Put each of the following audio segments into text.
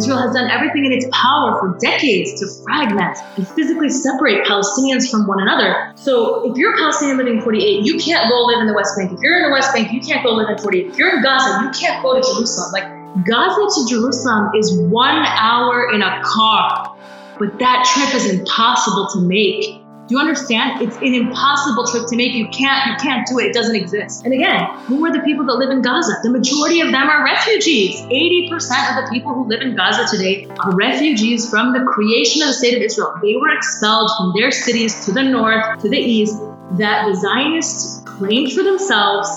Israel has done everything in its power for decades to fragment and physically separate Palestinians from one another. So if you're a Palestinian living in 48, you can't go live in the West Bank. If you're in the West Bank, you can't go live in 48. If you're in Gaza, you can't go to Jerusalem. Like Gaza to Jerusalem is one hour in a car, but that trip is impossible to make. Do you understand? It's an impossible trip to make. You can't, you can't do it. It doesn't exist. And again, who are the people that live in Gaza? The majority of them are refugees. 80% of the people who live in Gaza today are refugees from the creation of the state of Israel. They were expelled from their cities to the north, to the east, that the Zionists claimed for themselves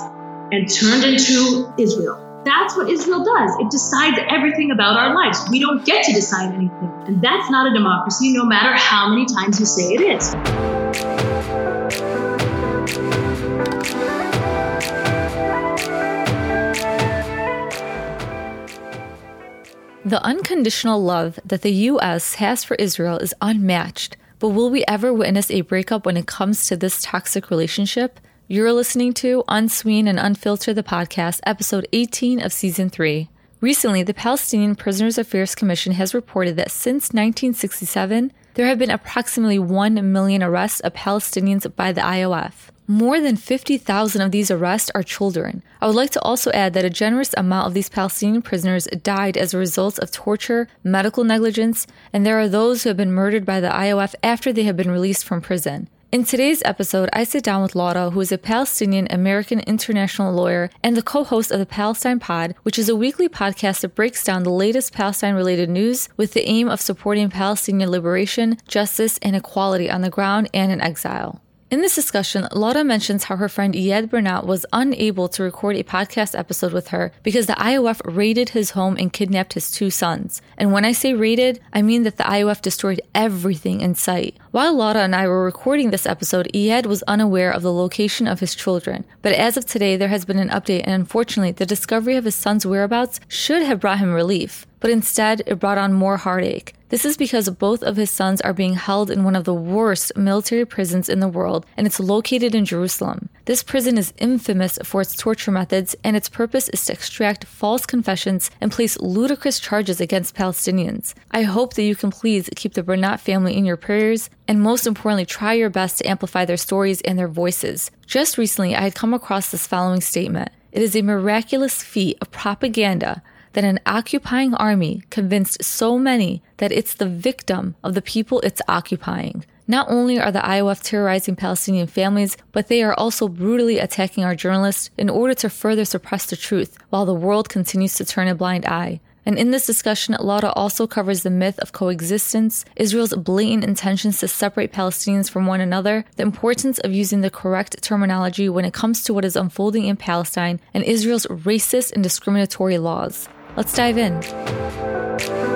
and turned into Israel. That's what Israel does. It decides everything about our lives. We don't get to decide anything. And that's not a democracy, no matter how many times you say it is. The unconditional love that the U.S. has for Israel is unmatched. But will we ever witness a breakup when it comes to this toxic relationship? You're listening to Unseen and Unfilter the podcast, episode 18 of season 3. Recently, the Palestinian Prisoners Affairs Commission has reported that since 1967, there have been approximately 1 million arrests of Palestinians by the IOF. More than 50,000 of these arrests are children. I would like to also add that a generous amount of these Palestinian prisoners died as a result of torture, medical negligence, and there are those who have been murdered by the IOF after they have been released from prison. In today's episode, I sit down with Laura, who is a Palestinian American international lawyer and the co host of the Palestine Pod, which is a weekly podcast that breaks down the latest Palestine related news with the aim of supporting Palestinian liberation, justice, and equality on the ground and in exile. In this discussion, Laura mentions how her friend Iyad Burnat was unable to record a podcast episode with her because the IOF raided his home and kidnapped his two sons. And when I say raided, I mean that the IOF destroyed everything in sight. While Laura and I were recording this episode, Iyad was unaware of the location of his children. But as of today, there has been an update, and unfortunately, the discovery of his son's whereabouts should have brought him relief but instead it brought on more heartache. This is because both of his sons are being held in one of the worst military prisons in the world, and it's located in Jerusalem. This prison is infamous for its torture methods, and its purpose is to extract false confessions and place ludicrous charges against Palestinians. I hope that you can please keep the Burnat family in your prayers, and most importantly, try your best to amplify their stories and their voices. Just recently, I had come across this following statement. It is a miraculous feat of propaganda that an occupying army convinced so many that it's the victim of the people it's occupying. Not only are the IOF terrorizing Palestinian families, but they are also brutally attacking our journalists in order to further suppress the truth while the world continues to turn a blind eye. And in this discussion, Laura also covers the myth of coexistence, Israel's blatant intentions to separate Palestinians from one another, the importance of using the correct terminology when it comes to what is unfolding in Palestine, and Israel's racist and discriminatory laws. Let's dive in.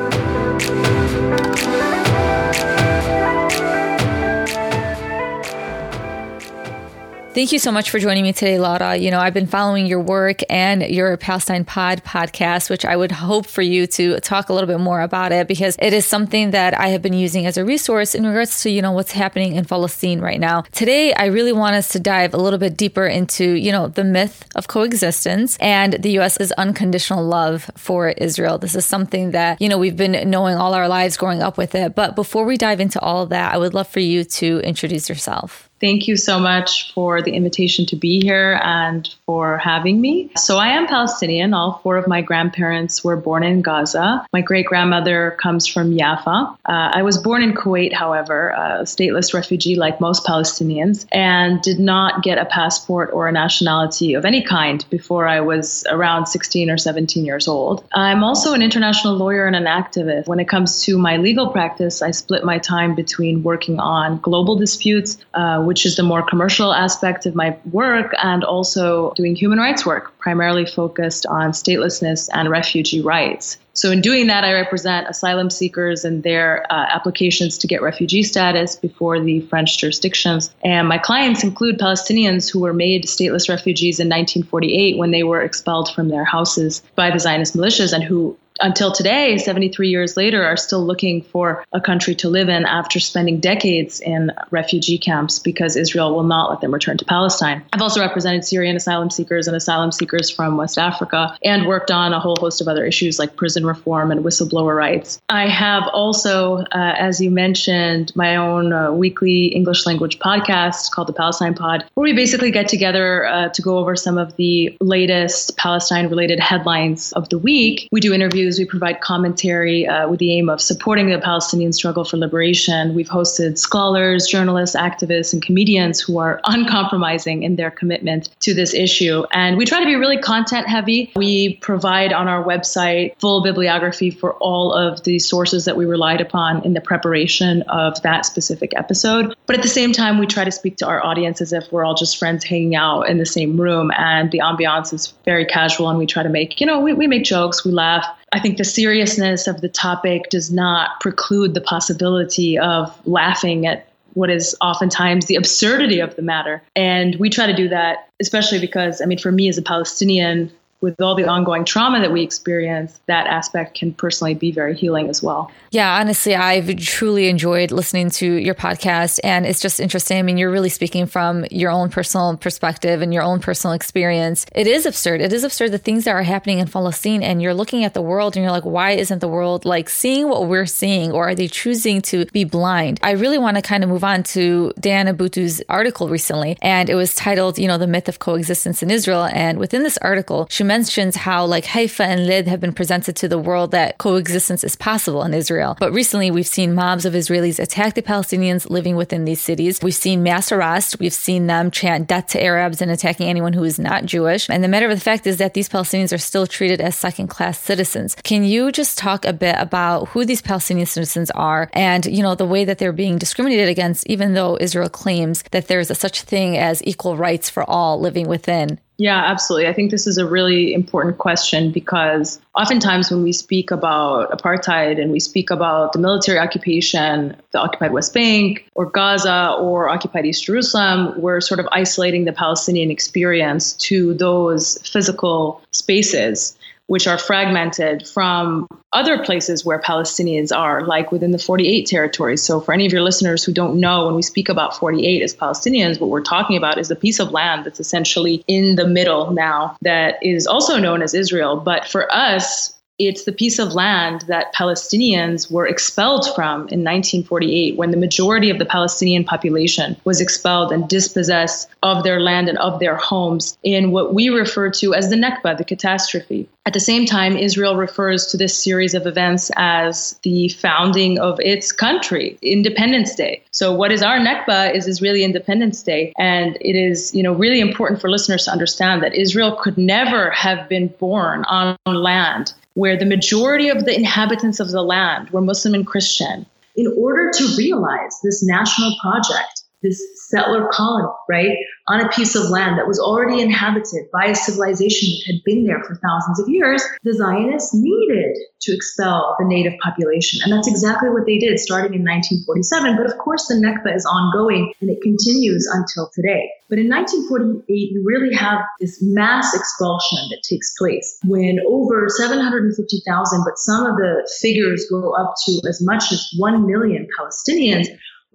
Thank you so much for joining me today, Laura. You know, I've been following your work and your Palestine Pod podcast, which I would hope for you to talk a little bit more about it because it is something that I have been using as a resource in regards to, you know, what's happening in Palestine right now. Today, I really want us to dive a little bit deeper into, you know, the myth of coexistence and the U.S.'s unconditional love for Israel. This is something that, you know, we've been knowing all our lives growing up with it. But before we dive into all of that, I would love for you to introduce yourself. Thank you so much for the invitation to be here and for having me. So, I am Palestinian. All four of my grandparents were born in Gaza. My great grandmother comes from Jaffa. Uh, I was born in Kuwait, however, a stateless refugee like most Palestinians, and did not get a passport or a nationality of any kind before I was around 16 or 17 years old. I'm also an international lawyer and an activist. When it comes to my legal practice, I split my time between working on global disputes. Uh, which is the more commercial aspect of my work, and also doing human rights work, primarily focused on statelessness and refugee rights. So, in doing that, I represent asylum seekers and their uh, applications to get refugee status before the French jurisdictions. And my clients include Palestinians who were made stateless refugees in 1948 when they were expelled from their houses by the Zionist militias and who until today, 73 years later, are still looking for a country to live in after spending decades in refugee camps because Israel will not let them return to Palestine. I've also represented Syrian asylum seekers and asylum seekers from West Africa and worked on a whole host of other issues like prison reform and whistleblower rights. I have also, uh, as you mentioned, my own uh, weekly English language podcast called the Palestine Pod, where we basically get together uh, to go over some of the latest Palestine related headlines of the week. We do interviews, we provide commentary uh, with the aim of supporting the Palestinian struggle for liberation. We've hosted scholars, journalists, activists, and comedians who are uncompromising in their commitment to this issue. And we try to be really content heavy. We provide on our website full bibliography for all of the sources that we relied upon in the preparation of that specific episode. But at the same time, we try to speak to our audience as if we're all just friends hanging out in the same room. And the ambiance is very casual. And we try to make, you know, we, we make jokes, we laugh. I think the seriousness of the topic does not preclude the possibility of laughing at what is oftentimes the absurdity of the matter. And we try to do that, especially because, I mean, for me as a Palestinian, with all the ongoing trauma that we experience, that aspect can personally be very healing as well. Yeah, honestly, I've truly enjoyed listening to your podcast. And it's just interesting. I mean, you're really speaking from your own personal perspective and your own personal experience. It is absurd. It is absurd the things that are happening in Palestine. And you're looking at the world and you're like, why isn't the world like seeing what we're seeing? Or are they choosing to be blind? I really want to kind of move on to Diana Buttu's article recently. And it was titled, you know, The Myth of Coexistence in Israel. And within this article, she mentions how like Haifa and Lid have been presented to the world that coexistence is possible in Israel. But recently we've seen mobs of Israelis attack the Palestinians living within these cities. We've seen mass arrest. We've seen them chant death to Arabs and attacking anyone who is not Jewish. And the matter of the fact is that these Palestinians are still treated as second class citizens. Can you just talk a bit about who these Palestinian citizens are and, you know, the way that they're being discriminated against, even though Israel claims that there is such a thing as equal rights for all living within yeah, absolutely. I think this is a really important question because oftentimes when we speak about apartheid and we speak about the military occupation, the occupied West Bank or Gaza or occupied East Jerusalem, we're sort of isolating the Palestinian experience to those physical spaces which are fragmented from other places where Palestinians are, like within the 48 territories. So, for any of your listeners who don't know, when we speak about 48 as Palestinians, what we're talking about is a piece of land that's essentially in the middle now that is also known as Israel. But for us, it's the piece of land that Palestinians were expelled from in 1948 when the majority of the Palestinian population was expelled and dispossessed of their land and of their homes in what we refer to as the Nakba, the catastrophe. At the same time, Israel refers to this series of events as the founding of its country, Independence Day. So what is our Nakba is Israeli Independence Day. And it is, you know, really important for listeners to understand that Israel could never have been born on land where the majority of the inhabitants of the land were Muslim and Christian. In order to realize this national project, this settler colony, right, on a piece of land that was already inhabited by a civilization that had been there for thousands of years, the Zionists needed to expel the native population. And that's exactly what they did starting in 1947. But of course, the Nakba is ongoing and it continues until today. But in 1948, you really have this mass expulsion that takes place when over 750,000, but some of the figures go up to as much as 1 million Palestinians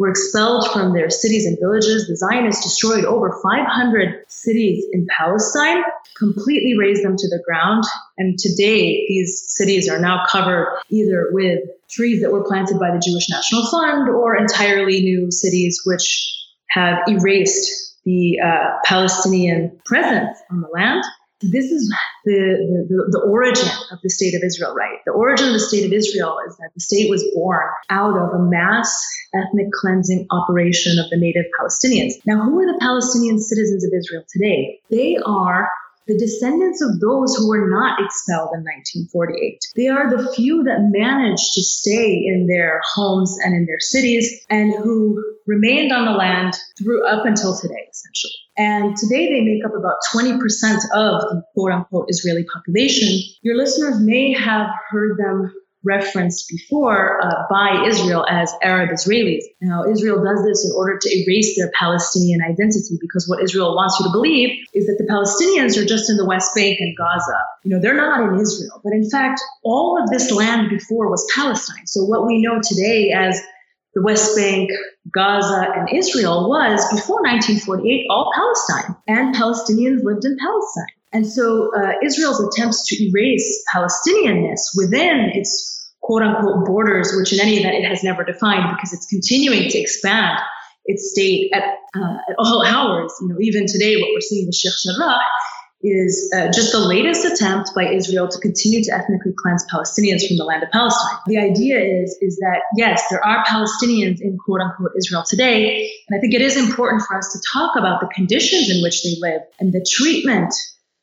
were expelled from their cities and villages. The Zionists destroyed over 500 cities in Palestine, completely razed them to the ground. And today, these cities are now covered either with trees that were planted by the Jewish National Fund or entirely new cities which have erased the uh, Palestinian presence on the land this is the, the, the, origin of the state of Israel, right? The origin of the state of Israel is that the state was born out of a mass ethnic cleansing operation of the native Palestinians. Now, who are the Palestinian citizens of Israel today? They are the descendants of those who were not expelled in 1948. They are the few that managed to stay in their homes and in their cities and who remained on the land through up until today, essentially. And today they make up about 20% of the quote unquote Israeli population. Your listeners may have heard them referenced before uh, by Israel as Arab Israelis. Now, Israel does this in order to erase their Palestinian identity because what Israel wants you to believe is that the Palestinians are just in the West Bank and Gaza. You know, they're not in Israel. But in fact, all of this land before was Palestine. So what we know today as the West Bank, Gaza, and Israel was before 1948 all Palestine, and Palestinians lived in Palestine. And so uh, Israel's attempts to erase Palestinianness within its quote unquote borders, which in any event it has never defined because it's continuing to expand its state at, uh, at all hours. You know, even today, what we're seeing with Sheikh Jarrah is uh, just the latest attempt by Israel to continue to ethnically cleanse Palestinians from the land of Palestine. The idea is, is that yes, there are Palestinians in quote unquote Israel today. And I think it is important for us to talk about the conditions in which they live and the treatment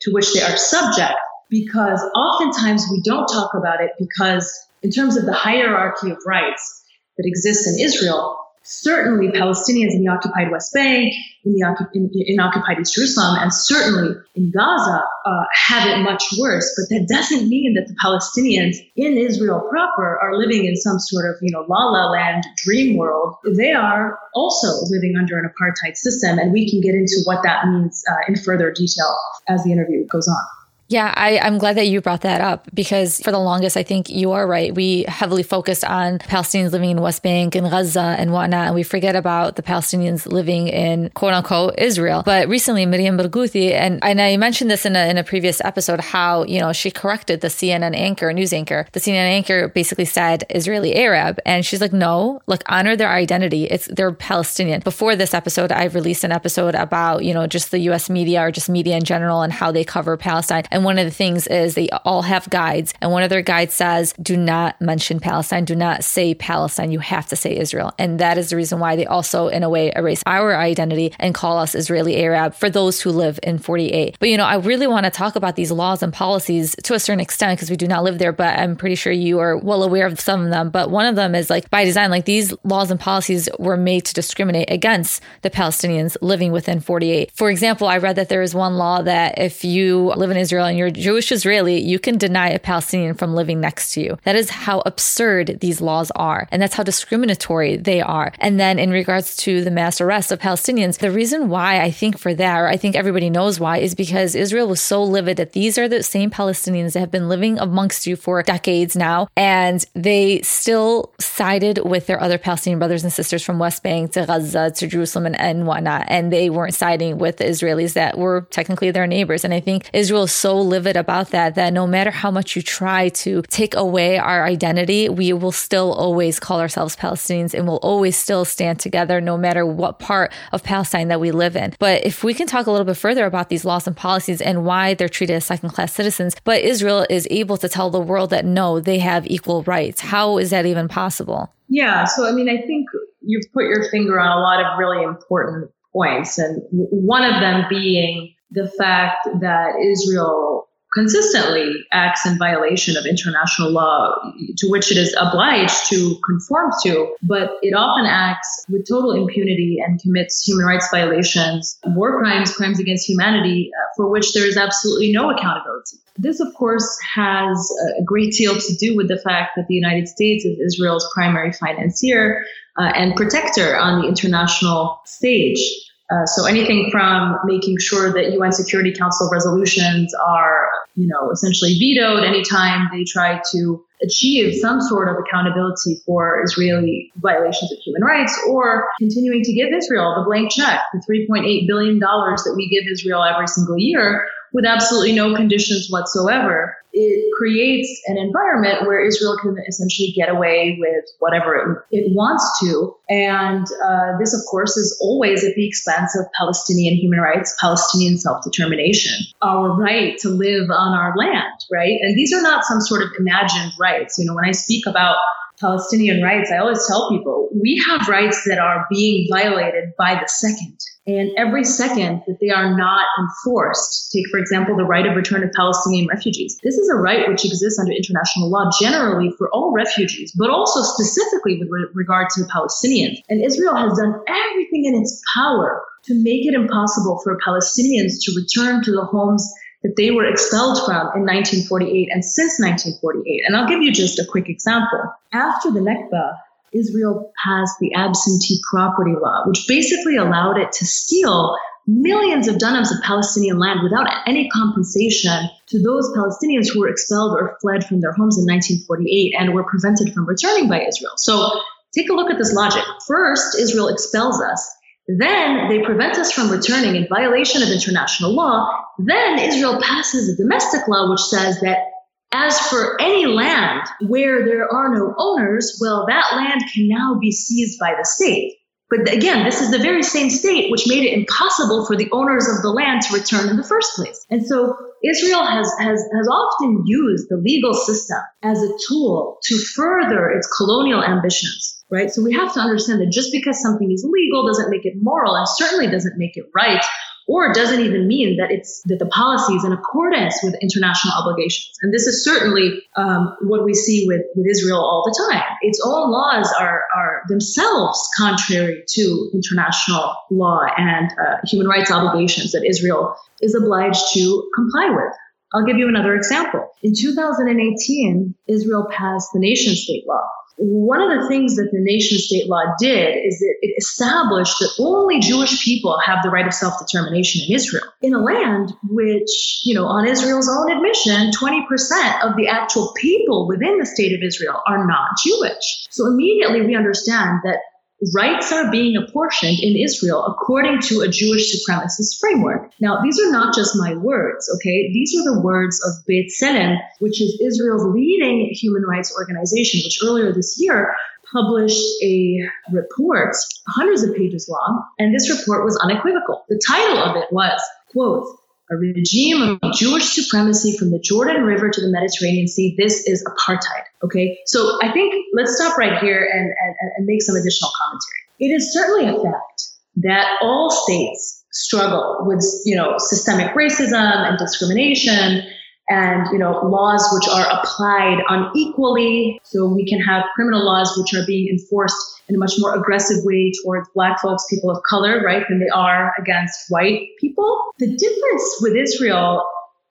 to which they are subject because oftentimes we don't talk about it because in terms of the hierarchy of rights that exists in Israel, certainly Palestinians in the occupied West Bank, in the in, in occupied East Jerusalem, and certainly in Gaza uh, have it much worse. But that doesn't mean that the Palestinians in Israel proper are living in some sort of you know la la land dream world. They are also living under an apartheid system, and we can get into what that means uh, in further detail as the interview goes on. Yeah, I, am glad that you brought that up because for the longest, I think you are right. We heavily focused on Palestinians living in West Bank and Gaza and whatnot, and we forget about the Palestinians living in quote unquote Israel. But recently, Mariam Barghouti, and, and I mentioned this in a, in a previous episode, how, you know, she corrected the CNN anchor, news anchor. The CNN anchor basically said Israeli Arab. And she's like, no, like honor their identity. It's they're Palestinian. Before this episode, I released an episode about, you know, just the US media or just media in general and how they cover Palestine. And and one of the things is they all have guides. And one of their guides says, do not mention Palestine. Do not say Palestine. You have to say Israel. And that is the reason why they also, in a way, erase our identity and call us Israeli Arab for those who live in 48. But, you know, I really want to talk about these laws and policies to a certain extent because we do not live there, but I'm pretty sure you are well aware of some of them. But one of them is like by design, like these laws and policies were made to discriminate against the Palestinians living within 48. For example, I read that there is one law that if you live in Israel and you're Jewish Israeli, you can deny a Palestinian from living next to you. That is how absurd these laws are. And that's how discriminatory they are. And then in regards to the mass arrest of Palestinians, the reason why I think for that, or I think everybody knows why, is because Israel was so livid that these are the same Palestinians that have been living amongst you for decades now. And they still sided with their other Palestinian brothers and sisters from West Bank to Gaza to Jerusalem and, and whatnot. And they weren't siding with the Israelis that were technically their neighbors. And I think Israel is so livid about that, that no matter how much you try to take away our identity, we will still always call ourselves Palestinians and we'll always still stand together no matter what part of Palestine that we live in. But if we can talk a little bit further about these laws and policies and why they're treated as second class citizens, but Israel is able to tell the world that no, they have equal rights. How is that even possible? Yeah. So, I mean, I think you've put your finger on a lot of really important points. And one of them being the fact that Israel consistently acts in violation of international law to which it is obliged to conform to, but it often acts with total impunity and commits human rights violations, war crimes, crimes against humanity, uh, for which there is absolutely no accountability. This, of course, has a great deal to do with the fact that the United States is Israel's primary financier uh, and protector on the international stage. Uh, so anything from making sure that UN Security Council resolutions are, you know, essentially vetoed anytime they try to achieve some sort of accountability for Israeli violations of human rights or continuing to give Israel the blank check, the $3.8 billion that we give Israel every single year with absolutely no conditions whatsoever, it creates an environment where Israel can essentially get away with whatever it, it wants to. And uh, this, of course, is always at the expense of Palestinian human rights, Palestinian self determination, our right to live on our land, right? And these are not some sort of imagined rights. You know, when I speak about Palestinian rights, I always tell people we have rights that are being violated by the second. And every second that they are not enforced, take, for example, the right of return of Palestinian refugees. This is a right which exists under international law generally for all refugees, but also specifically with re- regard to the Palestinians. And Israel has done everything in its power to make it impossible for Palestinians to return to the homes that they were expelled from in 1948 and since 1948. And I'll give you just a quick example. After the Nakba, Israel passed the absentee property law, which basically allowed it to steal millions of dunams of Palestinian land without any compensation to those Palestinians who were expelled or fled from their homes in 1948 and were prevented from returning by Israel. So take a look at this logic. First, Israel expels us. Then they prevent us from returning in violation of international law. Then Israel passes a domestic law which says that as for any land where there are no owners, well, that land can now be seized by the state. But again, this is the very same state which made it impossible for the owners of the land to return in the first place. And so Israel has, has, has often used the legal system as a tool to further its colonial ambitions, right? So we have to understand that just because something is legal doesn't make it moral and certainly doesn't make it right or doesn't even mean that it's that the policy is in accordance with international obligations. And this is certainly um, what we see with, with Israel all the time. Its own laws are, are themselves contrary to international law and uh, human rights obligations that Israel is obliged to comply with. I'll give you another example. In 2018, Israel passed the nation state law, one of the things that the nation state law did is that it established that only Jewish people have the right of self determination in Israel, in a land which, you know, on Israel's own admission, 20% of the actual people within the state of Israel are not Jewish. So immediately we understand that rights are being apportioned in Israel according to a Jewish supremacist framework. Now, these are not just my words, okay? These are the words of B'Tselem, which is Israel's leading human rights organization, which earlier this year published a report, hundreds of pages long, and this report was unequivocal. The title of it was, quote, a regime of Jewish supremacy from the Jordan River to the Mediterranean Sea. This is apartheid. Okay. So I think let's stop right here and, and, and make some additional commentary. It is certainly a fact that all states struggle with, you know, systemic racism and discrimination and you know laws which are applied unequally. So we can have criminal laws which are being enforced in a much more aggressive way towards black folks people of color right than they are against white people. The difference with israel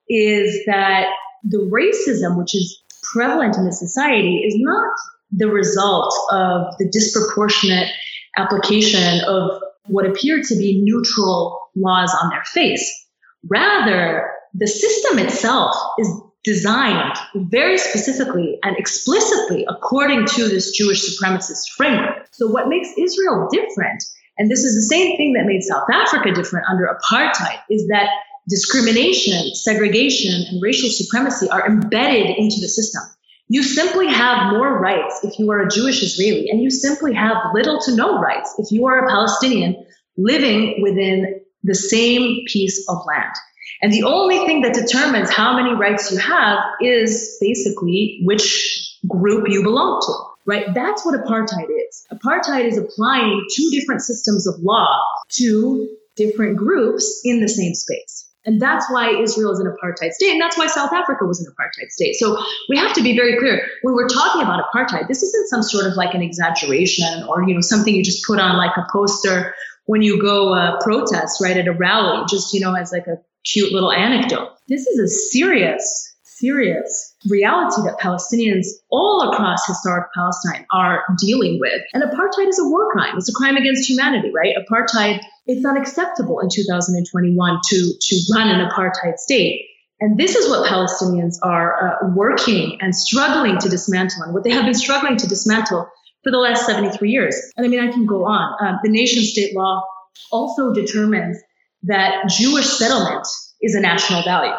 is that the racism which is prevalent in the society is not the result of the disproportionate application of what appear to be neutral laws on their face. Rather the system itself is designed very specifically and explicitly according to this Jewish supremacist framework. So what makes Israel different, and this is the same thing that made South Africa different under apartheid, is that discrimination, segregation, and racial supremacy are embedded into the system. You simply have more rights if you are a Jewish Israeli, and you simply have little to no rights if you are a Palestinian living within the same piece of land. And the only thing that determines how many rights you have is basically which group you belong to, right? That's what apartheid is. Apartheid is applying two different systems of law to different groups in the same space. And that's why Israel is an apartheid state. And that's why South Africa was an apartheid state. So we have to be very clear when we're talking about apartheid, this isn't some sort of like an exaggeration or, you know, something you just put on like a poster when you go uh, protest, right, at a rally, just, you know, as like a cute little anecdote. This is a serious, serious reality that Palestinians all across historic Palestine are dealing with. And apartheid is a war crime. It's a crime against humanity, right? Apartheid, it's unacceptable in 2021 to, to run an apartheid state. And this is what Palestinians are uh, working and struggling to dismantle and what they have been struggling to dismantle for the last 73 years. And I mean, I can go on. Um, the nation state law also determines that Jewish settlement is a national value.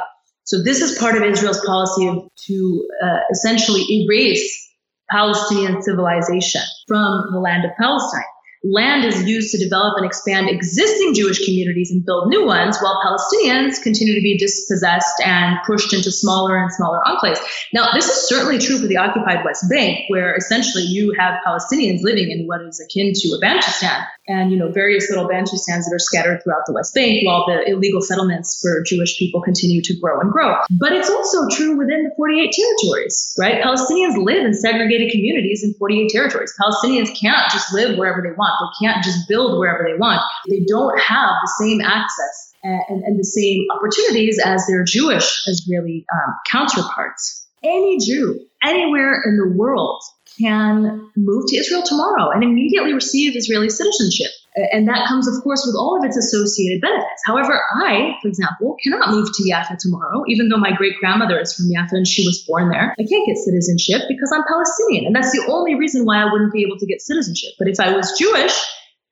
So this is part of Israel's policy to uh, essentially erase Palestinian civilization from the land of Palestine land is used to develop and expand existing Jewish communities and build new ones, while Palestinians continue to be dispossessed and pushed into smaller and smaller enclaves. Now, this is certainly true for the occupied West Bank, where essentially you have Palestinians living in what is akin to a Bantustan and, you know, various little Bantustans that are scattered throughout the West Bank, while the illegal settlements for Jewish people continue to grow and grow. But it's also true within the 48 territories, right? Palestinians live in segregated communities in 48 territories. Palestinians can't just live wherever they want want. They can't just build wherever they want. They don't have the same access and, and, and the same opportunities as their Jewish Israeli um, counterparts. Any Jew anywhere in the world can move to Israel tomorrow and immediately receive Israeli citizenship. And that comes, of course, with all of its associated benefits. However, I, for example, cannot move to Yafa tomorrow, even though my great grandmother is from Yafa and she was born there. I can't get citizenship because I'm Palestinian. And that's the only reason why I wouldn't be able to get citizenship. But if I was Jewish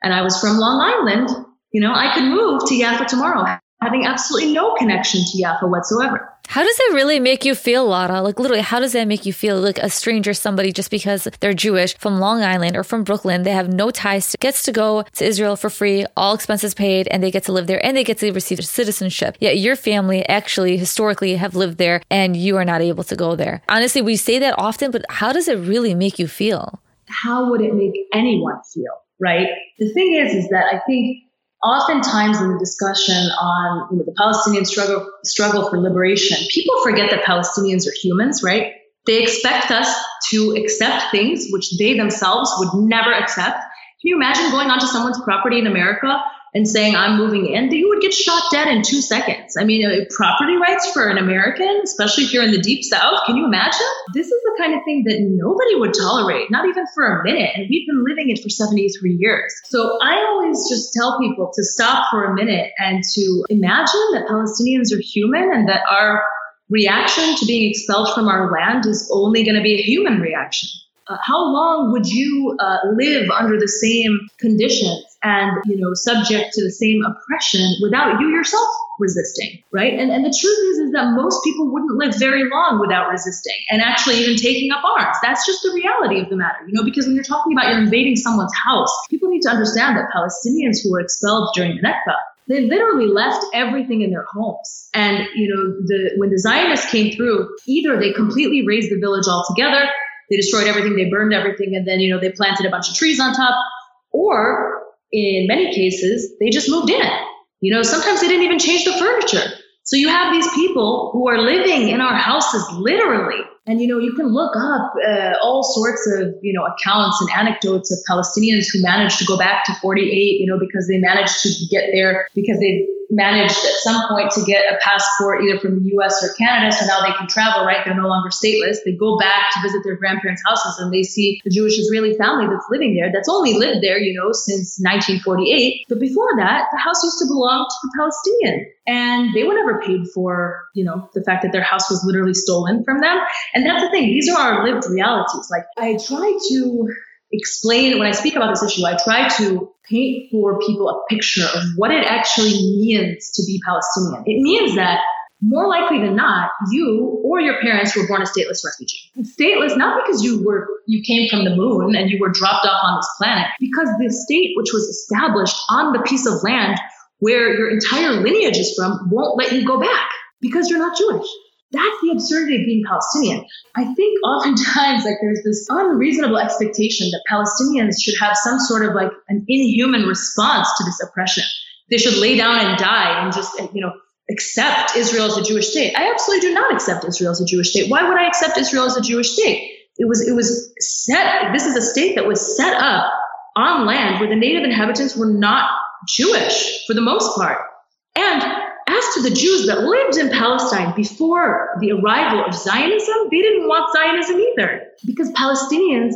and I was from Long Island, you know, I could move to Yafa tomorrow, having absolutely no connection to Yafa whatsoever. How does it really make you feel, Lara? Like literally, how does that make you feel? Like a stranger, somebody just because they're Jewish from Long Island or from Brooklyn, they have no ties, to, gets to go to Israel for free, all expenses paid, and they get to live there and they get to receive citizenship. Yet your family actually historically have lived there and you are not able to go there. Honestly, we say that often, but how does it really make you feel? How would it make anyone feel? Right? The thing is, is that I think oftentimes in the discussion on you know, the Palestinian struggle struggle for liberation, people forget that Palestinians are humans, right? They expect us to accept things which they themselves would never accept. Can you imagine going onto someone's property in America and saying I'm moving in, that you would get shot dead in two seconds. I mean, uh, property rights for an American, especially if you're in the deep south, can you imagine? This is the kind of thing that nobody would tolerate, not even for a minute. And we've been living it for 73 years. So I always just tell people to stop for a minute and to imagine that Palestinians are human and that our reaction to being expelled from our land is only going to be a human reaction. Uh, how long would you uh, live under the same conditions and you know subject to the same oppression without you yourself resisting right and, and the truth is is that most people wouldn't live very long without resisting and actually even taking up arms that's just the reality of the matter you know because when you're talking about you're invading someone's house people need to understand that palestinians who were expelled during the nakba they literally left everything in their homes. And, you know, the, when the Zionists came through, either they completely razed the village altogether, they destroyed everything, they burned everything, and then, you know, they planted a bunch of trees on top, or in many cases, they just moved in. You know, sometimes they didn't even change the furniture. So you have these people who are living in our houses literally. And, you know, you can look up uh, all sorts of, you know, accounts and anecdotes of Palestinians who managed to go back to 48, you know, because they managed to get there because they managed at some point to get a passport either from the US or Canada. So now they can travel, right? They're no longer stateless. They go back to visit their grandparents' houses and they see the Jewish Israeli family that's living there, that's only lived there, you know, since 1948. But before that, the house used to belong to the Palestinian. And they were never paid for, you know, the fact that their house was literally stolen from them. And that's the thing. These are our lived realities. Like I try to explain when I speak about this issue, I try to paint for people a picture of what it actually means to be Palestinian. It means that more likely than not, you or your parents were born a stateless refugee. Stateless not because you were you came from the moon and you were dropped off on this planet, because the state which was established on the piece of land where your entire lineage is from won't let you go back because you're not Jewish. That's the absurdity of being Palestinian. I think oftentimes like there's this unreasonable expectation that Palestinians should have some sort of like an inhuman response to this oppression. They should lay down and die and just you know accept Israel as a Jewish state. I absolutely do not accept Israel as a Jewish state. Why would I accept Israel as a Jewish state? It was it was set. This is a state that was set up on land where the native inhabitants were not Jewish for the most part, and as to the Jews that lived in Palestine before the arrival of Zionism, they didn't want Zionism either because Palestinians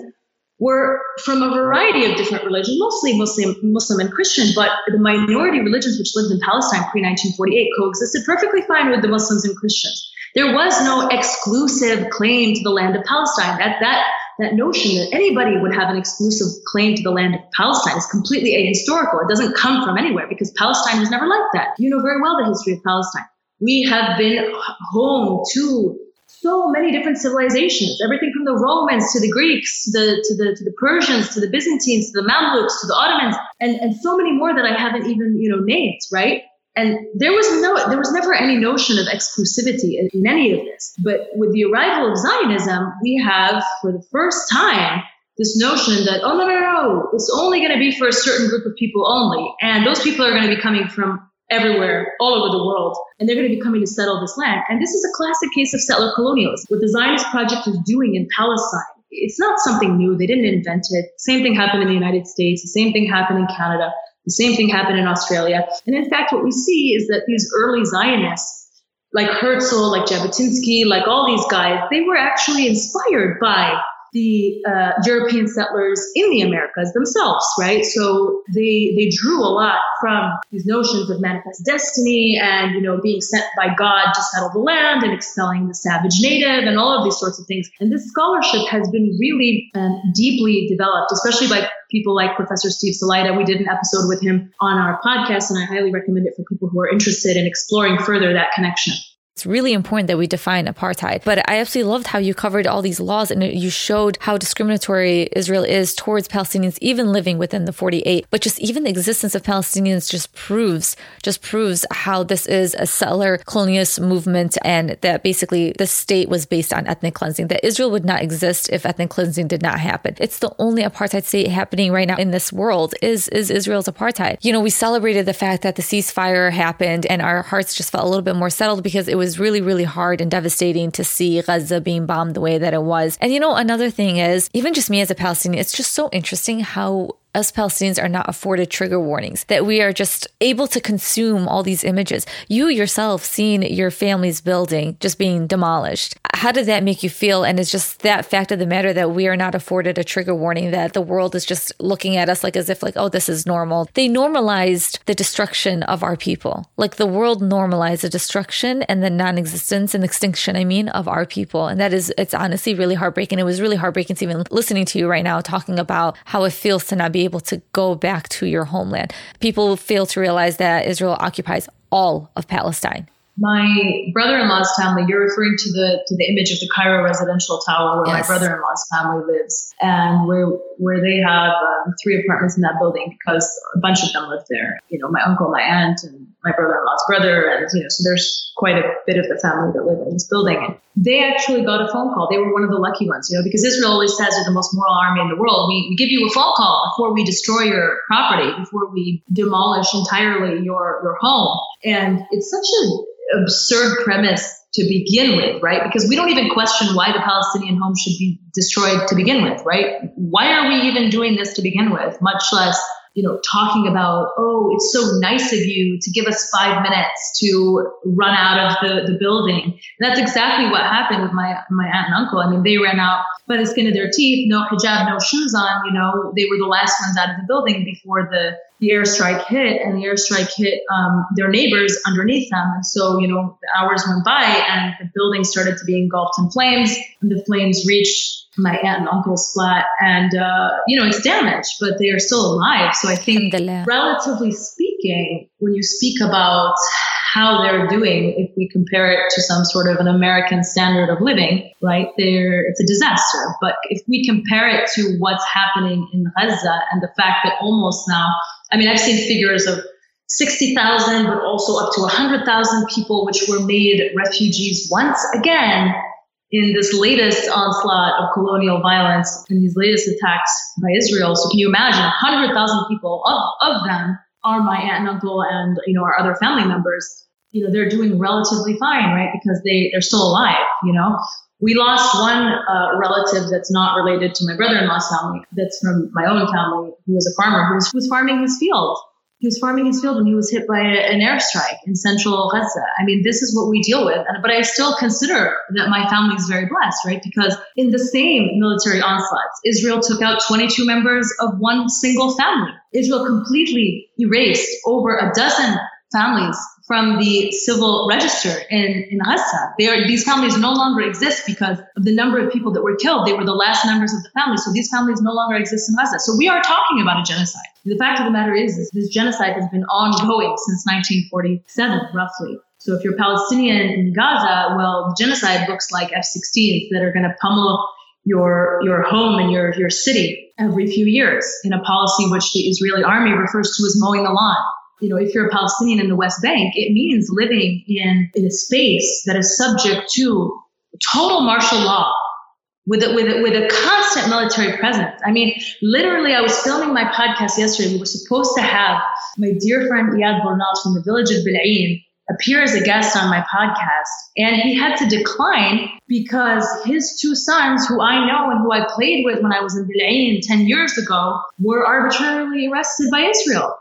were from a variety of different religions, mostly Muslim, Muslim and Christian, but the minority religions which lived in Palestine pre 1948 coexisted perfectly fine with the Muslims and Christians. There was no exclusive claim to the land of Palestine. That that that notion that anybody would have an exclusive claim to the land of Palestine is completely ahistorical. It doesn't come from anywhere because Palestine was never like that. You know very well the history of Palestine. We have been home to so many different civilizations, everything from the Romans to the Greeks to the to the to the Persians to the Byzantines to the Mamluks to the Ottomans and and so many more that I haven't even you know named, right? And there was no, there was never any notion of exclusivity in, any of this. But with the arrival of Zionism, we have, for the first time, this notion that, oh, no, no, no, it's only going to be for a certain group of people only. And those people are going to be coming from everywhere, all over the world, and they're going to be coming to settle this land. And this is a classic case of settler colonialism. What the Zionist project is doing in Palestine it's not something new. They didn't invent it. Same thing happened in the United States. The same thing happened in Canada. The same thing happened in Australia. And in fact, what we see is that these early Zionists, like Herzl, like Jabotinsky, like all these guys, they were actually inspired by the uh, European settlers in the Americas themselves, right? So they they drew a lot from these notions of manifest destiny and you know being sent by God to settle the land and expelling the savage native and all of these sorts of things. And this scholarship has been really um, deeply developed, especially by people like Professor Steve Salaita. We did an episode with him on our podcast, and I highly recommend it for people who are interested in exploring further that connection. It's really important that we define apartheid. But I absolutely loved how you covered all these laws and you showed how discriminatory Israel is towards Palestinians, even living within the 48. But just even the existence of Palestinians just proves, just proves how this is a settler colonialist movement and that basically the state was based on ethnic cleansing, that Israel would not exist if ethnic cleansing did not happen. It's the only apartheid state happening right now in this world is, is Israel's apartheid. You know, we celebrated the fact that the ceasefire happened and our hearts just felt a little bit more settled because it was really, really hard and devastating to see Gaza being bombed the way that it was. And you know, another thing is, even just me as a Palestinian, it's just so interesting how us Palestinians are not afforded trigger warnings, that we are just able to consume all these images. You yourself seeing your family's building just being demolished. How did that make you feel? And it's just that fact of the matter that we are not afforded a trigger warning, that the world is just looking at us like as if like, oh, this is normal. They normalized the destruction of our people. Like the world normalized the destruction and the non-existence and extinction, I mean, of our people. And that is, it's honestly really heartbreaking. It was really heartbreaking to even listening to you right now talking about how it feels to not be able to go back to your homeland. People fail to realize that Israel occupies all of Palestine. My brother-in-law's family, you're referring to the to the image of the Cairo residential tower where yes. my brother-in-law's family lives, and where where they have um, three apartments in that building because a bunch of them live there. You know, my uncle, my aunt, and my brother-in-law's brother, and you know, so there's quite a bit of the family that live in this building. And they actually got a phone call. They were one of the lucky ones, you know, because Israel always says they're the most moral army in the world. We, we give you a phone call before we destroy your property, before we demolish entirely your your home, and it's such an absurd premise to begin with, right? Because we don't even question why the Palestinian home should be destroyed to begin with, right? Why are we even doing this to begin with, much less you know, talking about, oh, it's so nice of you to give us five minutes to run out of the, the building. And that's exactly what happened with my, my aunt and uncle. I mean, they ran out by the skin of their teeth, no hijab, no shoes on, you know, they were the last ones out of the building before the, the airstrike hit and the airstrike hit um, their neighbors underneath them. And so, you know, the hours went by and the building started to be engulfed in flames. And the flames reached my aunt and uncle's flat and uh, you know it's damaged but they are still alive. So i think relatively speaking when you speak about how they're doing if we compare it to some sort of an american standard of living right there it's a disaster but if we compare it to what's happening in gaza and the fact that almost now i mean i've seen figures of 60,000 but also up to 100,000 people which were made refugees once again in this latest onslaught of colonial violence and these latest attacks by Israel. So can you imagine 100,000 people of, of them are my aunt and uncle and, you know, our other family members. You know, they're doing relatively fine, right? Because they, they're still alive, you know? We lost one uh, relative that's not related to my brother-in-law's family, that's from my own family, who was a farmer who was, who was farming his field he was farming his field when he was hit by an airstrike in central Gaza. I mean, this is what we deal with. But I still consider that my family is very blessed, right? Because in the same military onslaughts, Israel took out 22 members of one single family. Israel completely erased over a dozen families from the civil register in, in Gaza. Are, these families no longer exist because of the number of people that were killed. They were the last members of the family. So these families no longer exist in Gaza. So we are talking about a genocide. The fact of the matter is, is this genocide has been ongoing since 1947, roughly. So if you're Palestinian in Gaza, well, genocide looks like F-16s that are going to pummel your your home and your your city every few years in a policy which the Israeli army refers to as mowing the lawn you know, if you're a Palestinian in the West Bank, it means living in, in a space that is subject to total martial law with a, with a, with a constant military presence. I mean, literally, I was filming my podcast yesterday. We were supposed to have my dear friend Iyad Burnat from the village of Bil'in appear as a guest on my podcast. And he had to decline because his two sons, who I know and who I played with when I was in Bil'in 10 years ago, were arbitrarily arrested by Israel.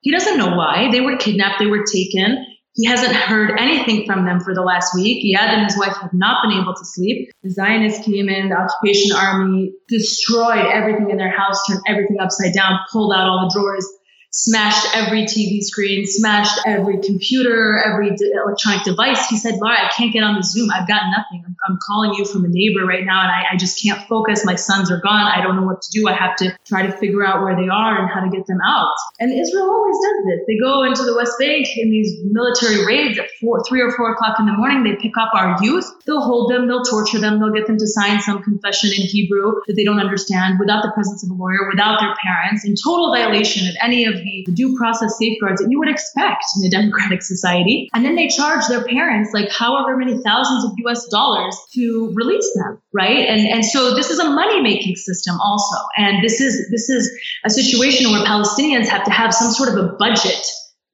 He doesn't know why. They were kidnapped, they were taken. He hasn't heard anything from them for the last week. Iyad and his wife have not been able to sleep. The Zionists came in, the occupation army destroyed everything in their house, turned everything upside down, pulled out all the drawers, smashed every TV screen, smashed every computer, every electronic device. He said, Laura, I can't get on the Zoom. I've got nothing. I'm, I'm calling you from a neighbor right now and I, I, just can't focus. My sons are gone. I don't know what to do. I have to try to figure out where they are and how to get them out. And Israel always does this. They go into the West Bank in these military raids at four, three or four o'clock in the morning. They pick up our youth. They'll hold them. They'll torture them. They'll get them to sign some confession in Hebrew that they don't understand without the presence of a lawyer, without their parents, in total violation of any of the due process safeguards that you would expect in a democratic society. And then they charge their parents like however many thousands of US dollars to release them, right? And and so this is a money making system also. And this is this is a situation where Palestinians have to have some sort of a budget